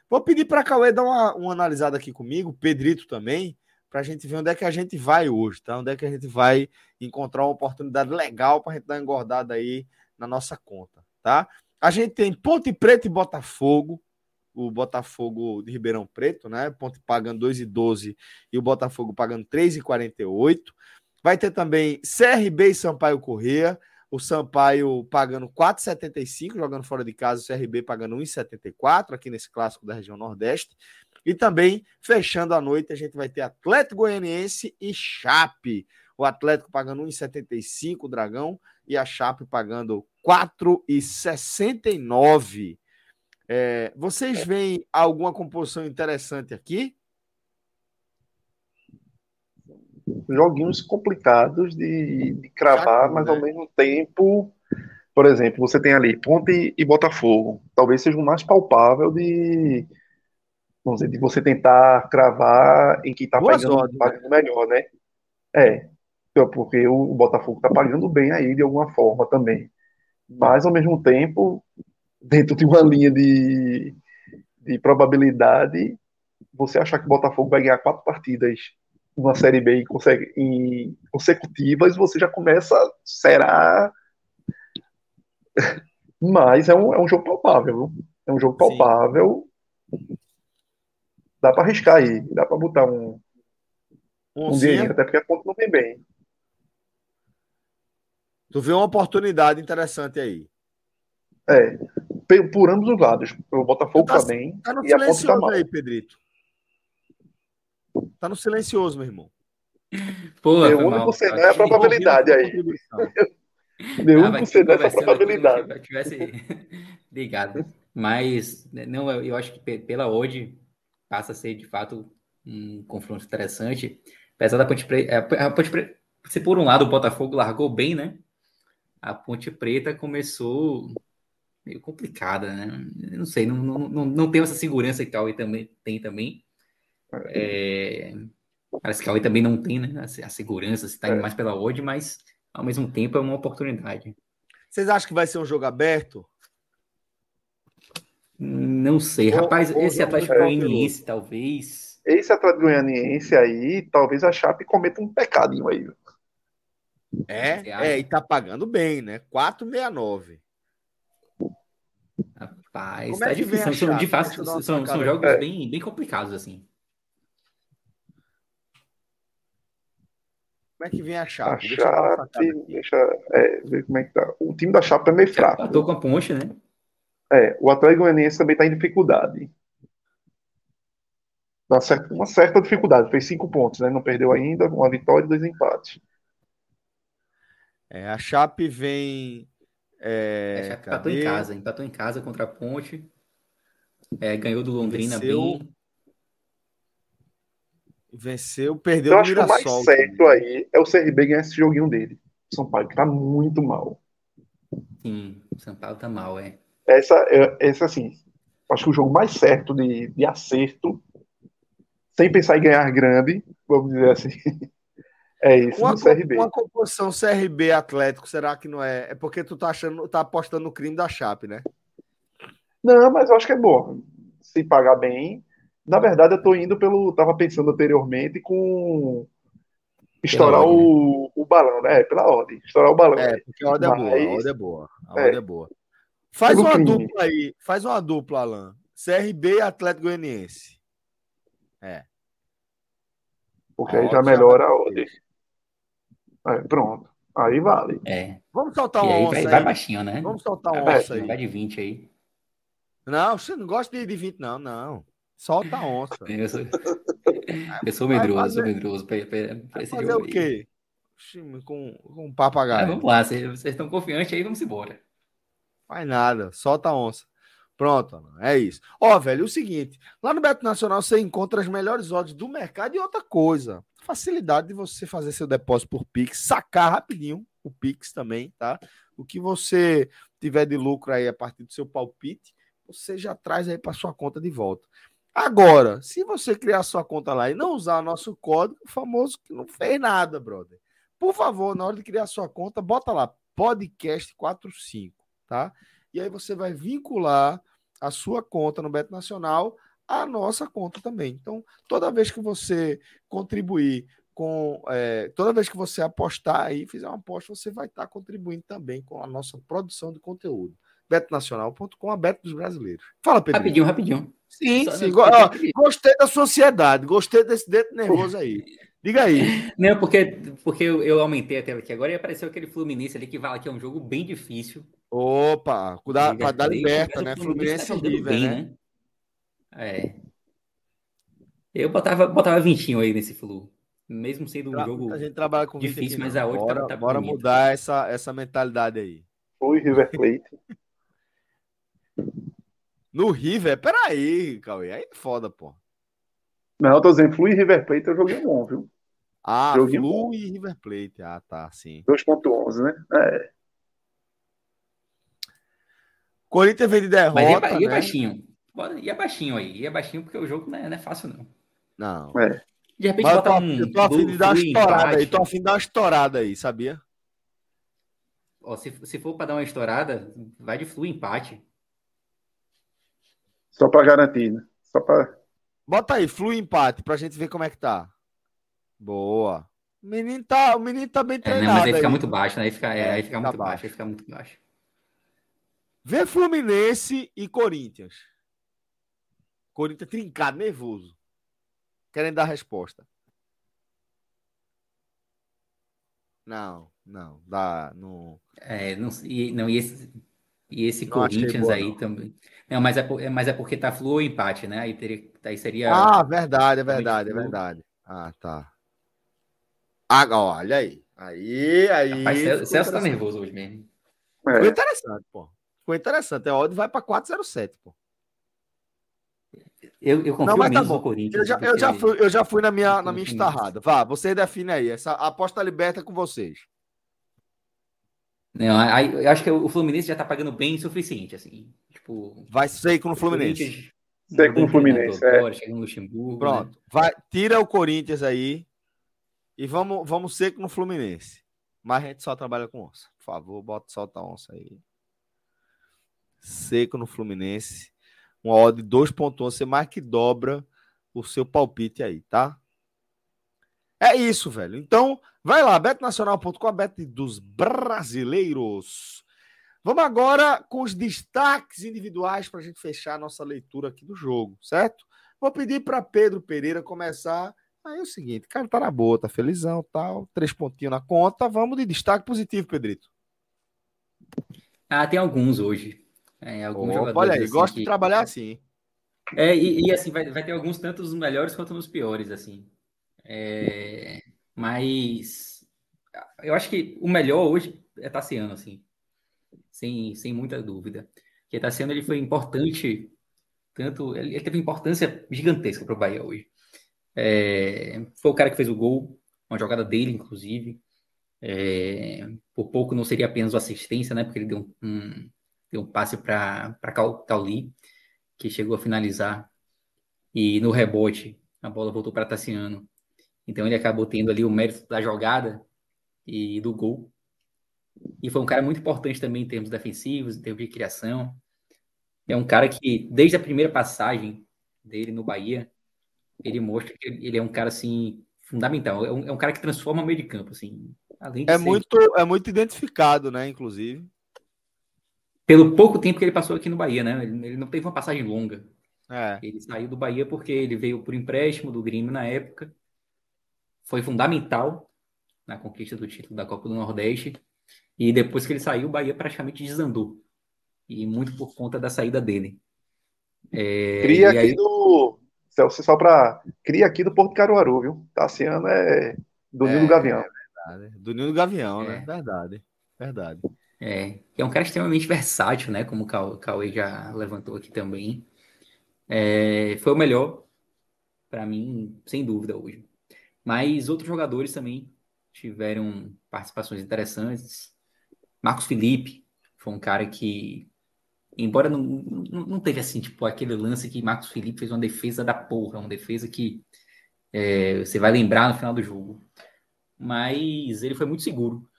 Vou pedir para Cauê dar uma, uma analisada aqui comigo, Pedrito também, para a gente ver onde é que a gente vai hoje, tá? Onde é que a gente vai encontrar uma oportunidade legal para a gente dar uma engordada aí na nossa conta, tá? A gente tem Ponte Preta e Botafogo, o Botafogo de Ribeirão Preto, né? Ponte pagando 2,12 e o Botafogo pagando 3,48. Vai ter também CRB e Sampaio Corrêa, o Sampaio pagando 4,75, jogando fora de casa, o CRB pagando 1,74 aqui nesse clássico da região Nordeste. E também, fechando a noite, a gente vai ter Atlético Goianiense e Chape. O Atlético pagando 1,75 o Dragão e a Chape pagando 4,69. É, vocês veem alguma composição interessante aqui? Joguinhos complicados de, de cravar, mas né? ao mesmo tempo, por exemplo, você tem ali Ponte e Botafogo. Talvez seja o mais palpável de, vamos dizer, de você tentar cravar em que está pagando, né? pagando melhor, né? É, porque o Botafogo está pagando bem aí de alguma forma também. Mas, ao mesmo tempo, dentro de uma linha de, de probabilidade, você achar que o Botafogo vai ganhar quatro partidas numa Série B em, consecutivas, você já começa, será... Mas é um, é um jogo palpável, é um jogo palpável. Sim dá para arriscar aí, dá para botar um, um, um dinheiro, até porque a conta não vem bem. Tu vê uma oportunidade interessante aí. É, por ambos os lados. O Botafogo tá, também. Tá no e silencioso tá aí, Pedrito. Tá no silencioso, meu irmão. Pô, Meu único cenário é a probabilidade aí. Meu único cenário é a probabilidade. Se eu tivesse ligado. Mas, não, eu acho que pela hoje passa a ser de fato um confronto interessante. Apesar da Ponte Preta, é, a Ponte Preta, se por um lado o Botafogo largou bem, né? A Ponte Preta começou meio complicada, né? não sei, não, não, não, não tem essa segurança que o Cauê também tem também. É, parece que o Cauê também não tem, né? A, segurança, se está indo é. mais pela odd, mas ao mesmo tempo é uma oportunidade. Vocês acham que vai ser um jogo aberto? Não sei, rapaz, ou, esse Atlético Goianiense, talvez. Esse Atlético Goianiense aí, talvez a Chape cometa um pecadinho aí. É, é, e tá pagando bem, né? 4,69. Rapaz, Como é tá difícil. São, de fato, são, são, são jogos é. bem, bem complicados, assim. Como é que vem a Chape? A Chape, deixa, é, ver como é que tá. O time da Chape é meio fraco. Tô com a ponte, né? É, o Atlético Goianiense também está em dificuldade. Uma certa, uma certa dificuldade. Fez cinco pontos, né? Não perdeu ainda, uma vitória e dois empates. É, a Chape vem. É, a Chape empatou em casa, empatou em casa contra a Ponte. É, ganhou do Londrina Venceu. bem. Venceu, perdeu Eu acho que o mais certo aí é o CRB ganhar esse joguinho dele. São Paulo, que tá muito mal. Sim, São Paulo tá mal, é. Essa, é, essa assim, acho que o jogo mais certo de, de acerto, sem pensar em ganhar grande, vamos dizer assim, é isso uma, no CRB. Uma composição CRB Atlético, será que não é? É porque tu tá achando, tá apostando no crime da Chape, né? Não, mas eu acho que é bom. Se pagar bem, Na verdade, eu tô indo pelo. Tava pensando anteriormente com. Estourar o, né? o balão, né? Pela ordem. Estourar o balão. É, porque a ordem é boa. A ordem é boa. A ordem é, é boa. Faz uma crime. dupla aí. Faz uma dupla, Alan. CRB e Atlético Goianiense. É. Porque aí já melhora a ordem. É, pronto. Aí vale. É. Vamos soltar uma onça vai, aí. Vai baixinho, né? Vamos soltar uma onça aí. Vai de 20 aí. Não, você não gosta de, de 20, não, não. Solta a onça. Eu sou, eu sou medroso, sou medroso pra, pra, pra esse fazer o quê? Com, com um papagaio. Ah, vamos lá, vocês estão confiantes aí, vamos embora. Faz nada, solta a onça. Pronto, é isso. Ó, velho, o seguinte: lá no Beto Nacional você encontra as melhores odds do mercado e outra coisa. Facilidade de você fazer seu depósito por Pix, sacar rapidinho o Pix também, tá? O que você tiver de lucro aí a partir do seu palpite, você já traz aí para sua conta de volta. Agora, se você criar sua conta lá e não usar nosso código, famoso que não fez nada, brother. Por favor, na hora de criar sua conta, bota lá podcast45, tá? E aí você vai vincular a sua conta no Beto Nacional a nossa conta também. Então, toda vez que você contribuir com. É, toda vez que você apostar aí, fizer uma aposta, você vai estar contribuindo também com a nossa produção de conteúdo. BetoNacional.com, a Beto dos Brasileiros. Fala, Pedro. Rapidinho, rapidinho. Sim, Só sim. gostei da sociedade, gostei desse dentro nervoso aí. Diga aí. Não, porque, porque eu, eu aumentei a tela aqui agora e apareceu aquele Fluminense ali que vai que é um jogo bem difícil. Opa, para dar liberta, né? Fluminense tá River, bem, né? né? É. Eu botava, botava vintinho aí nesse Flu. Mesmo sendo um jogo a gente trabalha com difícil, mas a outra bora, tá, tá bora mudar essa, essa mentalidade aí. Oi, River Plate. no River? Peraí, Cauê. Aí é foda, pô. Não, eu tô dizendo, Flu e River Plate eu joguei bom, viu? Ah, joguei Flu bom. e River Plate. Ah, tá, sim. 2.11, né? É. Corinthians vem de derrota, Mas ia, ia né? baixinho. Ia baixinho aí. Ia baixinho porque o jogo não é, não é fácil, não. Não. É. De repente Mas bota um... Eu tô afim de dar uma estourada aí. Tô afim de dar uma estourada aí, sabia? Ó, se, se for para dar uma estourada, vai de flu empate. Só para garantir, né? Só para Bota aí, flui empate, pra gente ver como é que tá. Boa. O menino tá, o menino tá bem treinado. É, não, mas aí fica aí. muito baixo, né? Aí fica, é, aí fica tá muito baixo. baixo, aí fica muito baixo. Vê Fluminense e Corinthians. Corinthians trincado, nervoso. Querendo dar resposta. Não, não, dá, não. É, não, e, não, e esse, e esse Corinthians boa, aí não. também. Não, mas é, mas é porque tá flu ou empate, né? Aí, teria, aí seria. Ah, verdade, é verdade, é verdade. Ah, tá. Ah, olha aí. Aí, aí. Rapaz, Celso tá nervoso hoje mesmo. É. Ficou interessante, pô. Ficou interessante. A odd vai para 407, pô. Eu, eu confio não, mas tá bom. Corinthians. Eu já, eu já, fui, eu já fui na minha, na minha estarrada. Vá, você define aí. Essa aposta liberta é com vocês. Não, aí, eu acho que o Fluminense já tá pagando bem o suficiente, assim. Tipo, vai ser com o Fluminense. Ser com o Fluminense, é. Chega no Luxemburgo. Pronto. Né? Vai, tira o Corinthians aí e vamos, vamos ser com o Fluminense. Mas a gente só trabalha com onça. Por favor, bota solta a onça aí. Seco no Fluminense. Uma odd de 2.1, você mais que dobra o seu palpite aí, tá? É isso, velho. Então, vai lá, betnacional.com, bet dos brasileiros. Vamos agora com os destaques individuais para a gente fechar a nossa leitura aqui do jogo, certo? Vou pedir para Pedro Pereira começar. Aí é o seguinte, cara tá na boa, tá felizão, tal, três pontinhos na conta. Vamos de destaque positivo, Pedrito. Ah, tem alguns hoje. É, Opa. Olha aí, assim, gosto que... de trabalhar assim. É, e, e, assim, vai, vai ter alguns tanto os melhores quanto os piores, assim. É, mas eu acho que o melhor hoje é Tassiano, assim, sem, sem muita dúvida. Porque Tassiano ele foi importante, tanto ele, ele teve importância gigantesca para o Bahia hoje. É, foi o cara que fez o gol, uma jogada dele, inclusive. É, por pouco não seria apenas assistência, né? Porque ele deu um, deu um passe para Cauli, que chegou a finalizar. E no rebote, a bola voltou para Tassiano. Então ele acabou tendo ali o mérito da jogada e do gol. E foi um cara muito importante também em termos defensivos, em termos de criação. É um cara que, desde a primeira passagem dele no Bahia, ele mostra que ele é um cara assim fundamental. É um, é um cara que transforma o meio de campo, assim. Além é ser... muito é muito identificado, né? Inclusive. Pelo pouco tempo que ele passou aqui no Bahia, né? Ele, ele não teve uma passagem longa. É. Ele saiu do Bahia porque ele veio por empréstimo do Grêmio na época. Foi fundamental na conquista do título da Copa do Nordeste. E depois que ele saiu, o Bahia praticamente desandou. E muito por conta da saída dele. É, Cria aqui aí... do. Celso, só para. Cria aqui do Porto Caruaru, viu? Tassiano é do é, Nilo Gavião. É verdade. Do Nilo Gavião, né? é. né? Verdade. Verdade. É, é um cara extremamente versátil, né? Como o Cauê já levantou aqui também. É, foi o melhor, para mim, sem dúvida, hoje. Mas outros jogadores também tiveram participações interessantes. Marcos Felipe foi um cara que Embora não, não, não teve assim, tipo, aquele lance que Marcos Felipe fez uma defesa da porra, uma defesa que é, você vai lembrar no final do jogo. Mas ele foi muito seguro.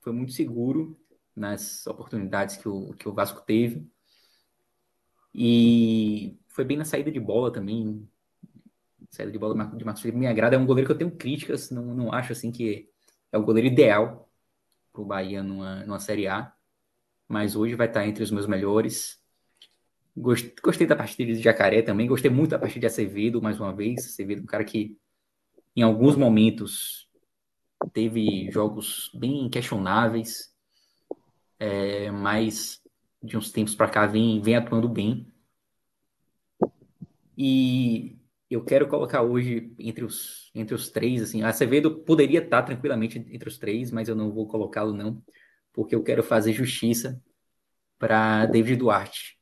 Foi muito seguro nas oportunidades que o, que o Vasco teve. E foi bem na saída de bola também. saída de bola de Marcos Felipe me agrada. É um goleiro que eu tenho críticas. Não, não acho assim que é o goleiro ideal para o Bahia numa, numa Série A mas hoje vai estar entre os meus melhores. Gostei da partida de Jacaré também, gostei muito da partida de Acevedo, mais uma vez. Acevedo, um cara que em alguns momentos teve jogos bem questionáveis, é, mas de uns tempos para cá vem, vem atuando bem. E eu quero colocar hoje entre os, entre os três, assim, Acevedo poderia estar tranquilamente entre os três, mas eu não vou colocá-lo não, porque eu quero fazer justiça para David Duarte.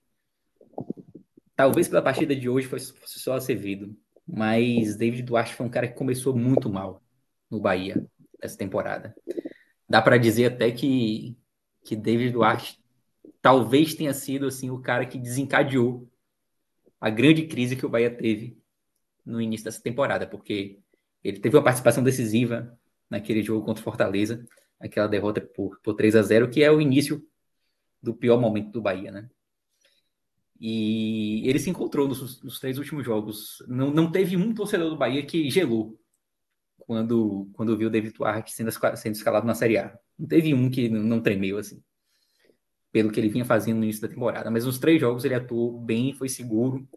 Talvez pela partida de hoje fosse, só Acevedo, mas David Duarte foi um cara que começou muito mal no Bahia essa temporada. Dá para dizer até que, que David Duarte talvez tenha sido assim o cara que desencadeou a grande crise que o Bahia teve no início dessa temporada, porque ele teve uma participação decisiva naquele jogo contra o Fortaleza, aquela derrota por, por 3 a 0 que é o início do pior momento do Bahia, né? E ele se encontrou nos, nos três últimos jogos. Não, não teve um torcedor do Bahia que gelou quando, quando viu o David Duarte sendo, sendo escalado na Série A. Não teve um que não tremeu assim, pelo que ele vinha fazendo no início da temporada. Mas nos três jogos ele atuou bem, foi seguro.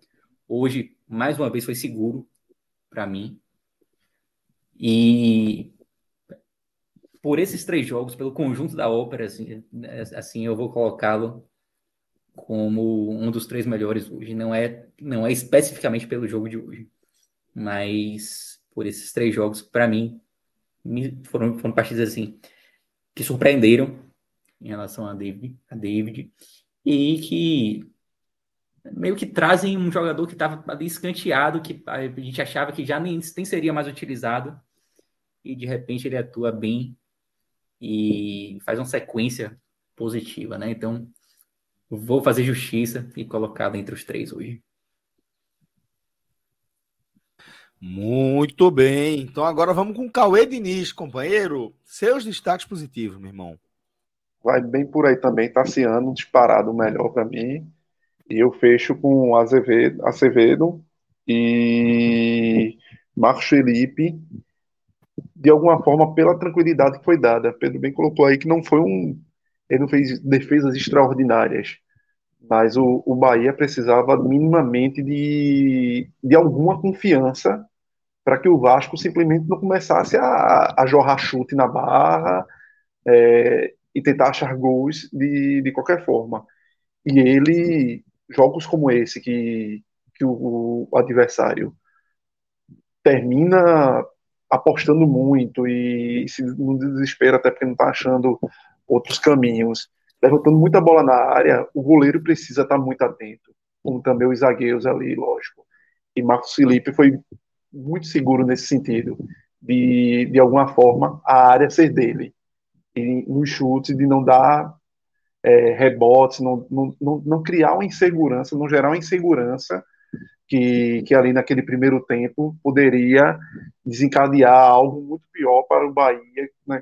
Hoje, mais uma vez, foi seguro para mim. E por esses três jogos, pelo conjunto da ópera, assim, assim eu vou colocá-lo como um dos três melhores hoje. Não é, não é especificamente pelo jogo de hoje, mas por esses três jogos, para mim, foram, foram partidas assim que surpreenderam em relação a David, a David e que meio que trazem um jogador que estava ali escanteado, que a gente achava que já nem, nem seria mais utilizado, e de repente ele atua bem e faz uma sequência positiva, né? Então, vou fazer justiça e colocá-lo entre os três hoje. Muito bem. Então agora vamos com o Cauê Diniz, companheiro. Seus destaques positivos, meu irmão. Vai bem por aí também, Tassiano, disparado melhor para mim. E eu fecho com Azevedo, Acevedo e Marcos Felipe de alguma forma, pela tranquilidade que foi dada. Pedro bem colocou aí que não foi um. Ele não fez defesas extraordinárias, mas o, o Bahia precisava minimamente de, de alguma confiança para que o Vasco simplesmente não começasse a, a jorrar chute na barra é, e tentar achar gols de, de qualquer forma. E ele, jogos como esse, que, que o, o adversário termina apostando muito e se no desespero, até porque não está achando outros caminhos, levantando muita bola na área, o goleiro precisa estar muito atento, como também os zagueiros ali, lógico. E Marcos Felipe foi muito seguro nesse sentido, de, de alguma forma, a área ser dele. E nos chutes, de não dar é, rebotes, não, não, não, não criar uma insegurança, não gerar uma insegurança que, que ali naquele primeiro tempo poderia desencadear algo muito pior para o Bahia, né,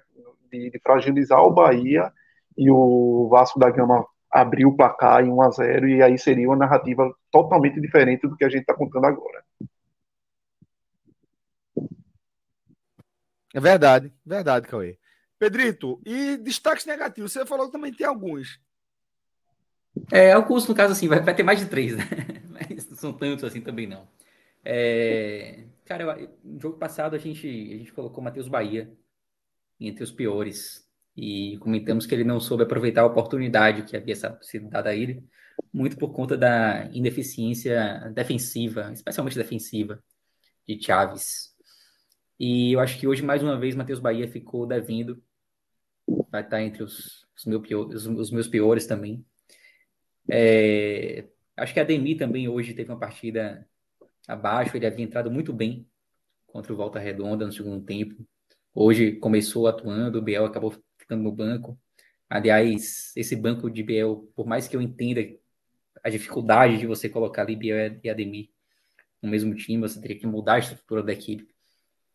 de, de, fragilizar o Bahia e o Vasco da Gama abrir o placar em 1 a 0 e aí seria uma narrativa totalmente diferente do que a gente está contando agora. É verdade, verdade, Cauê. Pedrito, e destaques negativos? Você falou que também tem alguns. É, o curso, no caso, assim, vai, vai ter mais de três, né? Mas não são tantos assim também, não. É, cara, eu, no jogo passado a gente, a gente colocou o Matheus Bahia entre os piores e comentamos que ele não soube aproveitar a oportunidade que havia sido dada a ele, muito por conta da ineficiência defensiva, especialmente defensiva, de Chaves. E eu acho que hoje, mais uma vez, Matheus Bahia ficou devendo. Vai estar entre os, os, meu piores, os meus piores também. É, acho que a Demi também hoje teve uma partida abaixo. Ele havia entrado muito bem contra o Volta Redonda no segundo tempo. Hoje começou atuando, o Biel acabou ficando no banco. Aliás, esse banco de Biel, por mais que eu entenda a dificuldade de você colocar ali Biel e Ademir no mesmo time, você teria que mudar a estrutura da equipe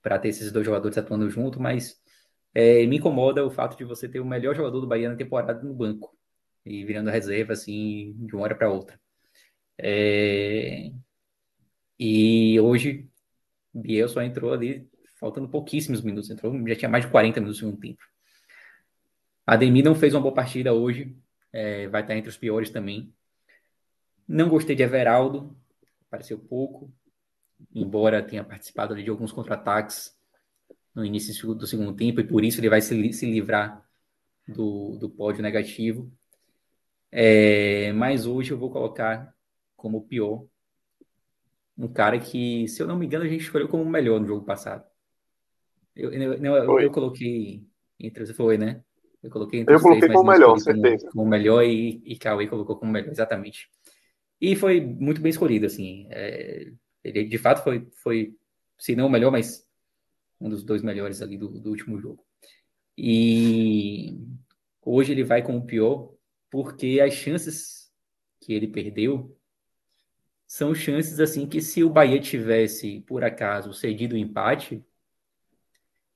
para ter esses dois jogadores atuando junto, mas é, me incomoda o fato de você ter o melhor jogador do Bahia na temporada no banco e virando reserva assim de uma hora para outra. É... E hoje Biel só entrou ali faltando pouquíssimos minutos, entrou já tinha mais de 40 minutos no segundo tempo. Ademir não fez uma boa partida hoje, é, vai estar entre os piores também. Não gostei de Everaldo, apareceu pouco embora tenha participado de alguns contra-ataques no início do segundo tempo, e por isso ele vai se, se livrar do, do pódio negativo. É, mas hoje eu vou colocar como pior um cara que, se eu não me engano, a gente escolheu como melhor no jogo passado. Eu, eu, eu, eu coloquei entre os foi, né? Eu coloquei eu coloquei três, como melhor, certeza. Como, como melhor e, e Cauê colocou como melhor, exatamente. E foi muito bem escolhido, assim. É, ele, de fato, foi, foi, se não o melhor, mas um dos dois melhores ali do, do último jogo. E hoje ele vai com o pior, porque as chances que ele perdeu são chances assim que se o Bahia tivesse, por acaso, cedido o empate,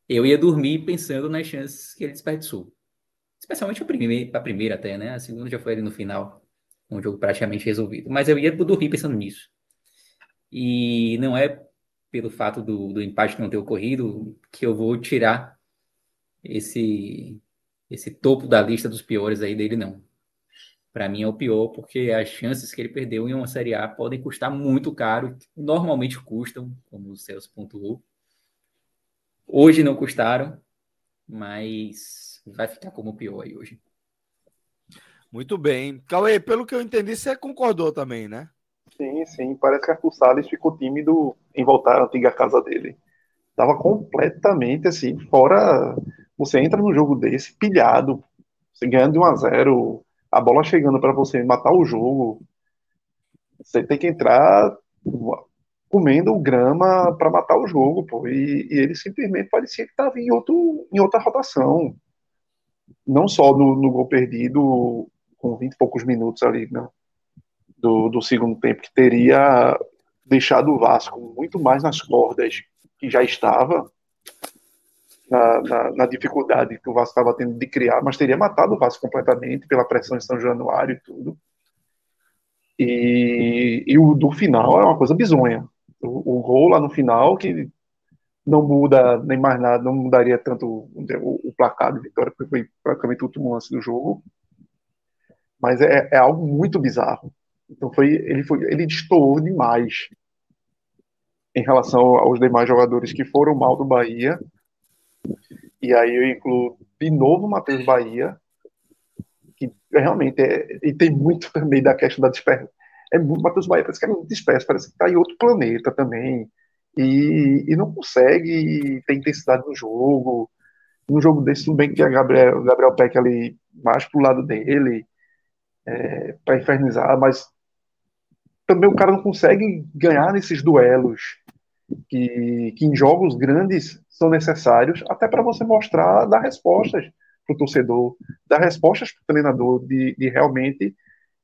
eu ia dormir pensando nas chances que ele desperdiçou. Especialmente a primeira, a primeira até, né? A segunda já foi ali no final, um jogo praticamente resolvido. Mas eu ia dormir pensando nisso. E não é pelo fato do, do empate não ter ocorrido que eu vou tirar esse, esse topo da lista dos piores aí dele, não. Para mim é o pior, porque as chances que ele perdeu em uma Série A podem custar muito caro, normalmente custam, como o Celso pontuou. Hoje não custaram, mas vai ficar como o pior aí hoje. Muito bem. Cauê, pelo que eu entendi, você concordou também, né? Sim, sim. Parece que Arthur Salles ficou tímido em voltar à antiga casa dele. Tava completamente assim, fora. Você entra num jogo desse, pilhado, você ganhando de 1 a 0 a bola chegando para você matar o jogo. Você tem que entrar comendo grama para matar o jogo, pô. E, e, ele simplesmente parecia que estava em, outro, em outra rotação. Não só no, no gol perdido, com 20 e poucos minutos ali, não do, do segundo tempo, que teria deixado o Vasco muito mais nas cordas que já estava, na, na, na dificuldade que o Vasco estava tendo de criar, mas teria matado o Vasco completamente pela pressão de São Januário e tudo. E, e o do final é uma coisa bizonha. O, o, gol lá no final, que não muda nem mais nada, não mudaria tanto o, o placar de vitória, porque foi praticamente o último lance do jogo. Mas é, é algo muito bizarro. Então foi, ele foi, ele destoou demais em relação aos demais jogadores que foram mal do Bahia. E aí eu incluo de novo o Matheus Bahia, que realmente é, e tem muito também da questão da dispersão. É Matheus Bahia parece que é muito disperso, parece que está em outro planeta também. E, e não consegue ter intensidade no jogo. Num jogo desse, tudo bem que a Gabriel, Gabriel Peck ali mais pro lado dele, é, para infernizar, mas também o cara não consegue ganhar nesses duelos que, que em jogos grandes são necessários, até para você mostrar, dar respostas para o torcedor, dar respostas para o treinador, de, de realmente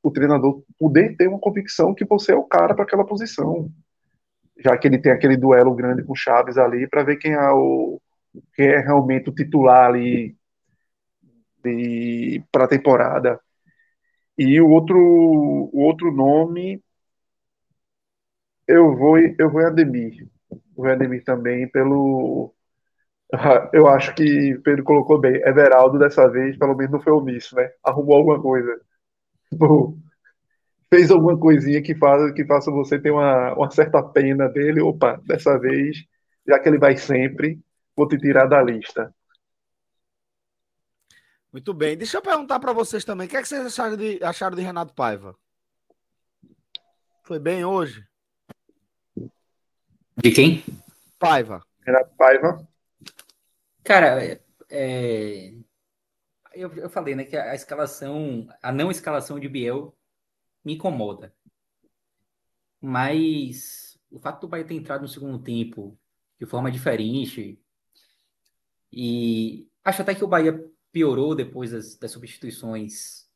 o treinador poder ter uma convicção que você é o cara para aquela posição. Já que ele tem aquele duelo grande com Chaves ali, para ver quem é o é realmente o titular ali para a temporada. E o outro, o outro nome, eu vou, eu vou em Ademir. O Ademir também, pelo. Eu acho que Pedro colocou bem. Everaldo, dessa vez, pelo menos não foi omisso, né? Arrumou alguma coisa. Tipo, fez alguma coisinha que faça, que faça você ter uma, uma certa pena dele. Opa, dessa vez, já que ele vai sempre, vou te tirar da lista. Muito bem. Deixa eu perguntar para vocês também. O que, é que vocês acharam de, acharam de Renato Paiva? Foi bem hoje? De quem? Paiva. Renato Paiva. Cara, é, é, eu, eu falei, né, que a escalação, a não escalação de Biel me incomoda. Mas o fato do Bahia ter entrado no segundo tempo de forma diferente e acho até que o Bahia piorou depois das, das substituições,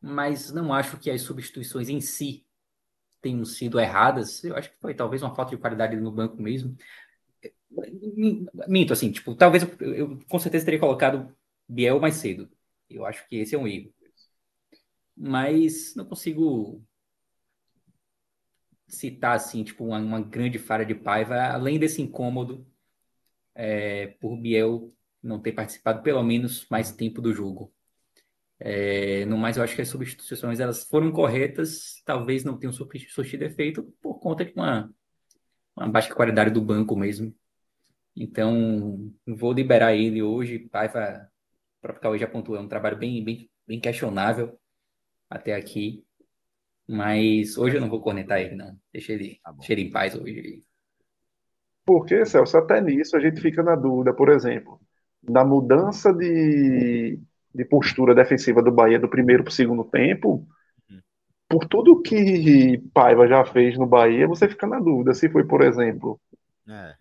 mas não acho que as substituições em si tenham sido erradas. Eu acho que foi talvez uma falta de qualidade no banco mesmo. Minto, assim, tipo, talvez eu, eu com certeza teria colocado Biel mais cedo. Eu acho que esse é um erro. Mas não consigo citar, assim, tipo, uma, uma grande falha de Paiva, além desse incômodo é, por Biel não ter participado pelo menos mais tempo do jogo. É, no mais, eu acho que as substituições elas foram corretas, talvez não tenham surtido efeito por conta de uma, uma baixa qualidade do banco mesmo. Então, vou liberar ele hoje. Paiva, o próprio Cauê já pontuou, é um trabalho bem, bem, bem questionável até aqui. Mas hoje eu não vou cornetar ele, não. Deixa ele, tá deixa ele em paz hoje. Porque, Celso, até nisso a gente fica na dúvida, por exemplo da mudança de, de postura defensiva do Bahia do primeiro para o segundo tempo, uhum. por tudo que Paiva já fez no Bahia, você fica na dúvida se foi, por exemplo, é.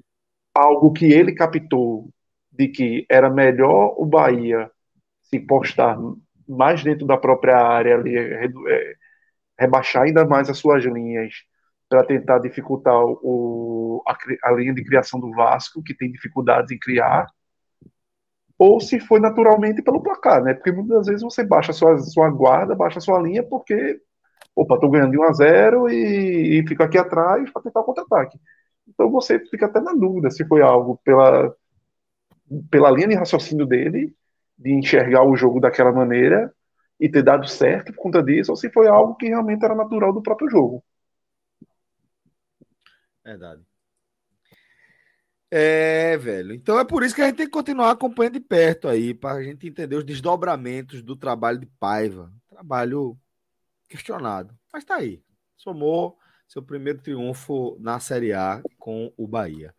algo que ele captou de que era melhor o Bahia se postar mais dentro da própria área ali, é, rebaixar ainda mais as suas linhas para tentar dificultar o, a, a linha de criação do Vasco, que tem dificuldades em criar, ou se foi naturalmente pelo placar, né? Porque muitas vezes você baixa sua, sua guarda, baixa sua linha, porque, opa, tô ganhando de 1 a 0 e, e fico aqui atrás para tentar o contra-ataque. Então você fica até na dúvida se foi algo pela, pela linha de raciocínio dele, de enxergar o jogo daquela maneira e ter dado certo por conta disso, ou se foi algo que realmente era natural do próprio jogo. Verdade. É, velho. Então é por isso que a gente tem que continuar acompanhando de perto aí, para a gente entender os desdobramentos do trabalho de Paiva. Trabalho questionado. Mas tá aí. Somou seu primeiro triunfo na Série A com o Bahia.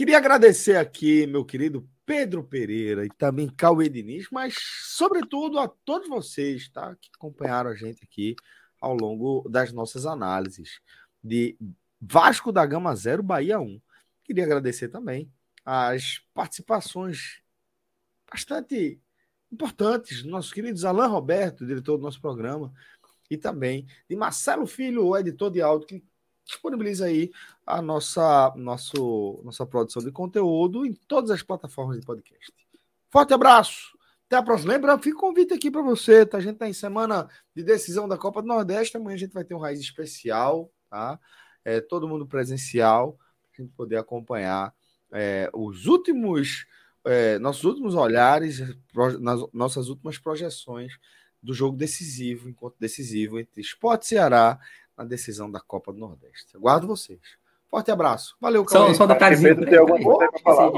Queria agradecer aqui, meu querido Pedro Pereira e também Cauê Diniz, mas sobretudo a todos vocês, tá? Que acompanharam a gente aqui ao longo das nossas análises de Vasco da Gama 0, Bahia 1. Queria agradecer também as participações bastante importantes nossos queridos Alain Roberto, diretor do nosso programa, e também de Marcelo Filho, o editor de áudio, que disponibiliza aí a nossa, nosso, nossa produção de conteúdo em todas as plataformas de podcast. Forte abraço! Até a próxima. Lembra, fica o convite aqui para você, tá? A gente está em semana de decisão da Copa do Nordeste. Amanhã a gente vai ter um raiz especial, tá? É, todo mundo presencial a gente poder acompanhar é, os últimos, é, nossos últimos olhares, nas nossas últimas projeções do jogo decisivo, enquanto decisivo entre Sport e Ceará na decisão da Copa do Nordeste. Aguardo vocês. Forte abraço. Valeu, Só, só um detalhezinho. Pedro tem alguma coisa para falar?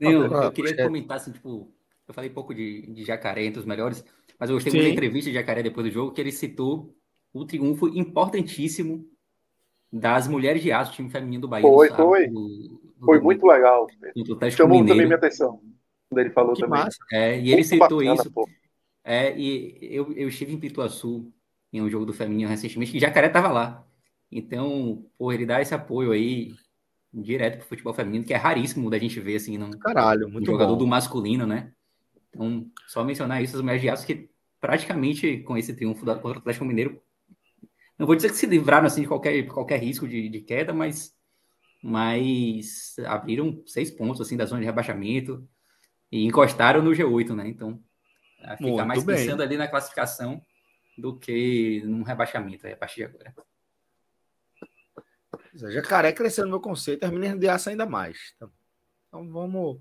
eu, eu queria comentar assim, tipo, eu falei pouco de, de Jacaré entre os melhores, mas eu gostei Sim. muito da entrevista de Jacaré depois do jogo, que ele citou o triunfo importantíssimo das mulheres de aço, time feminino do Bahia. Foi, foi. Do, do, foi muito legal. Chamou Mineiro. também minha atenção quando ele falou que também. Massa. É, e ele citou bacana, isso. Pô. É, e eu, eu estive em Pituaçu em um jogo do feminino recentemente, e Jacaré estava lá. Então, pô, ele dá esse apoio aí direto pro futebol feminino, que é raríssimo da gente ver assim no, Caralho, muito jogador bom. do masculino, né? Então, só mencionar isso, as mulheres de aço que praticamente com esse triunfo contra o Atlético Mineiro não vou dizer que se livraram assim de qualquer, qualquer risco de, de queda, mas, mas abriram seis pontos assim da zona de rebaixamento e encostaram no G8, né? Então ficar mais bem. pensando ali na classificação do que num rebaixamento a partir de agora. Jacaré crescendo no meu conceito, as meninas de aço ainda mais. Então, então vamos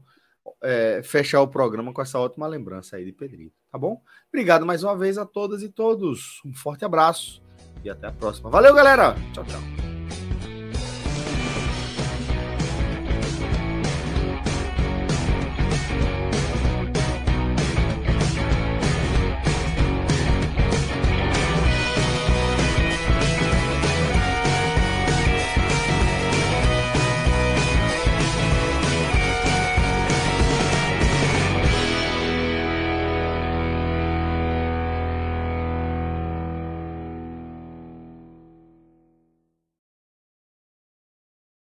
é, fechar o programa com essa ótima lembrança aí de Pedrito, tá bom? Obrigado mais uma vez a todas e todos. Um forte abraço e até a próxima. Valeu, galera! Tchau, tchau.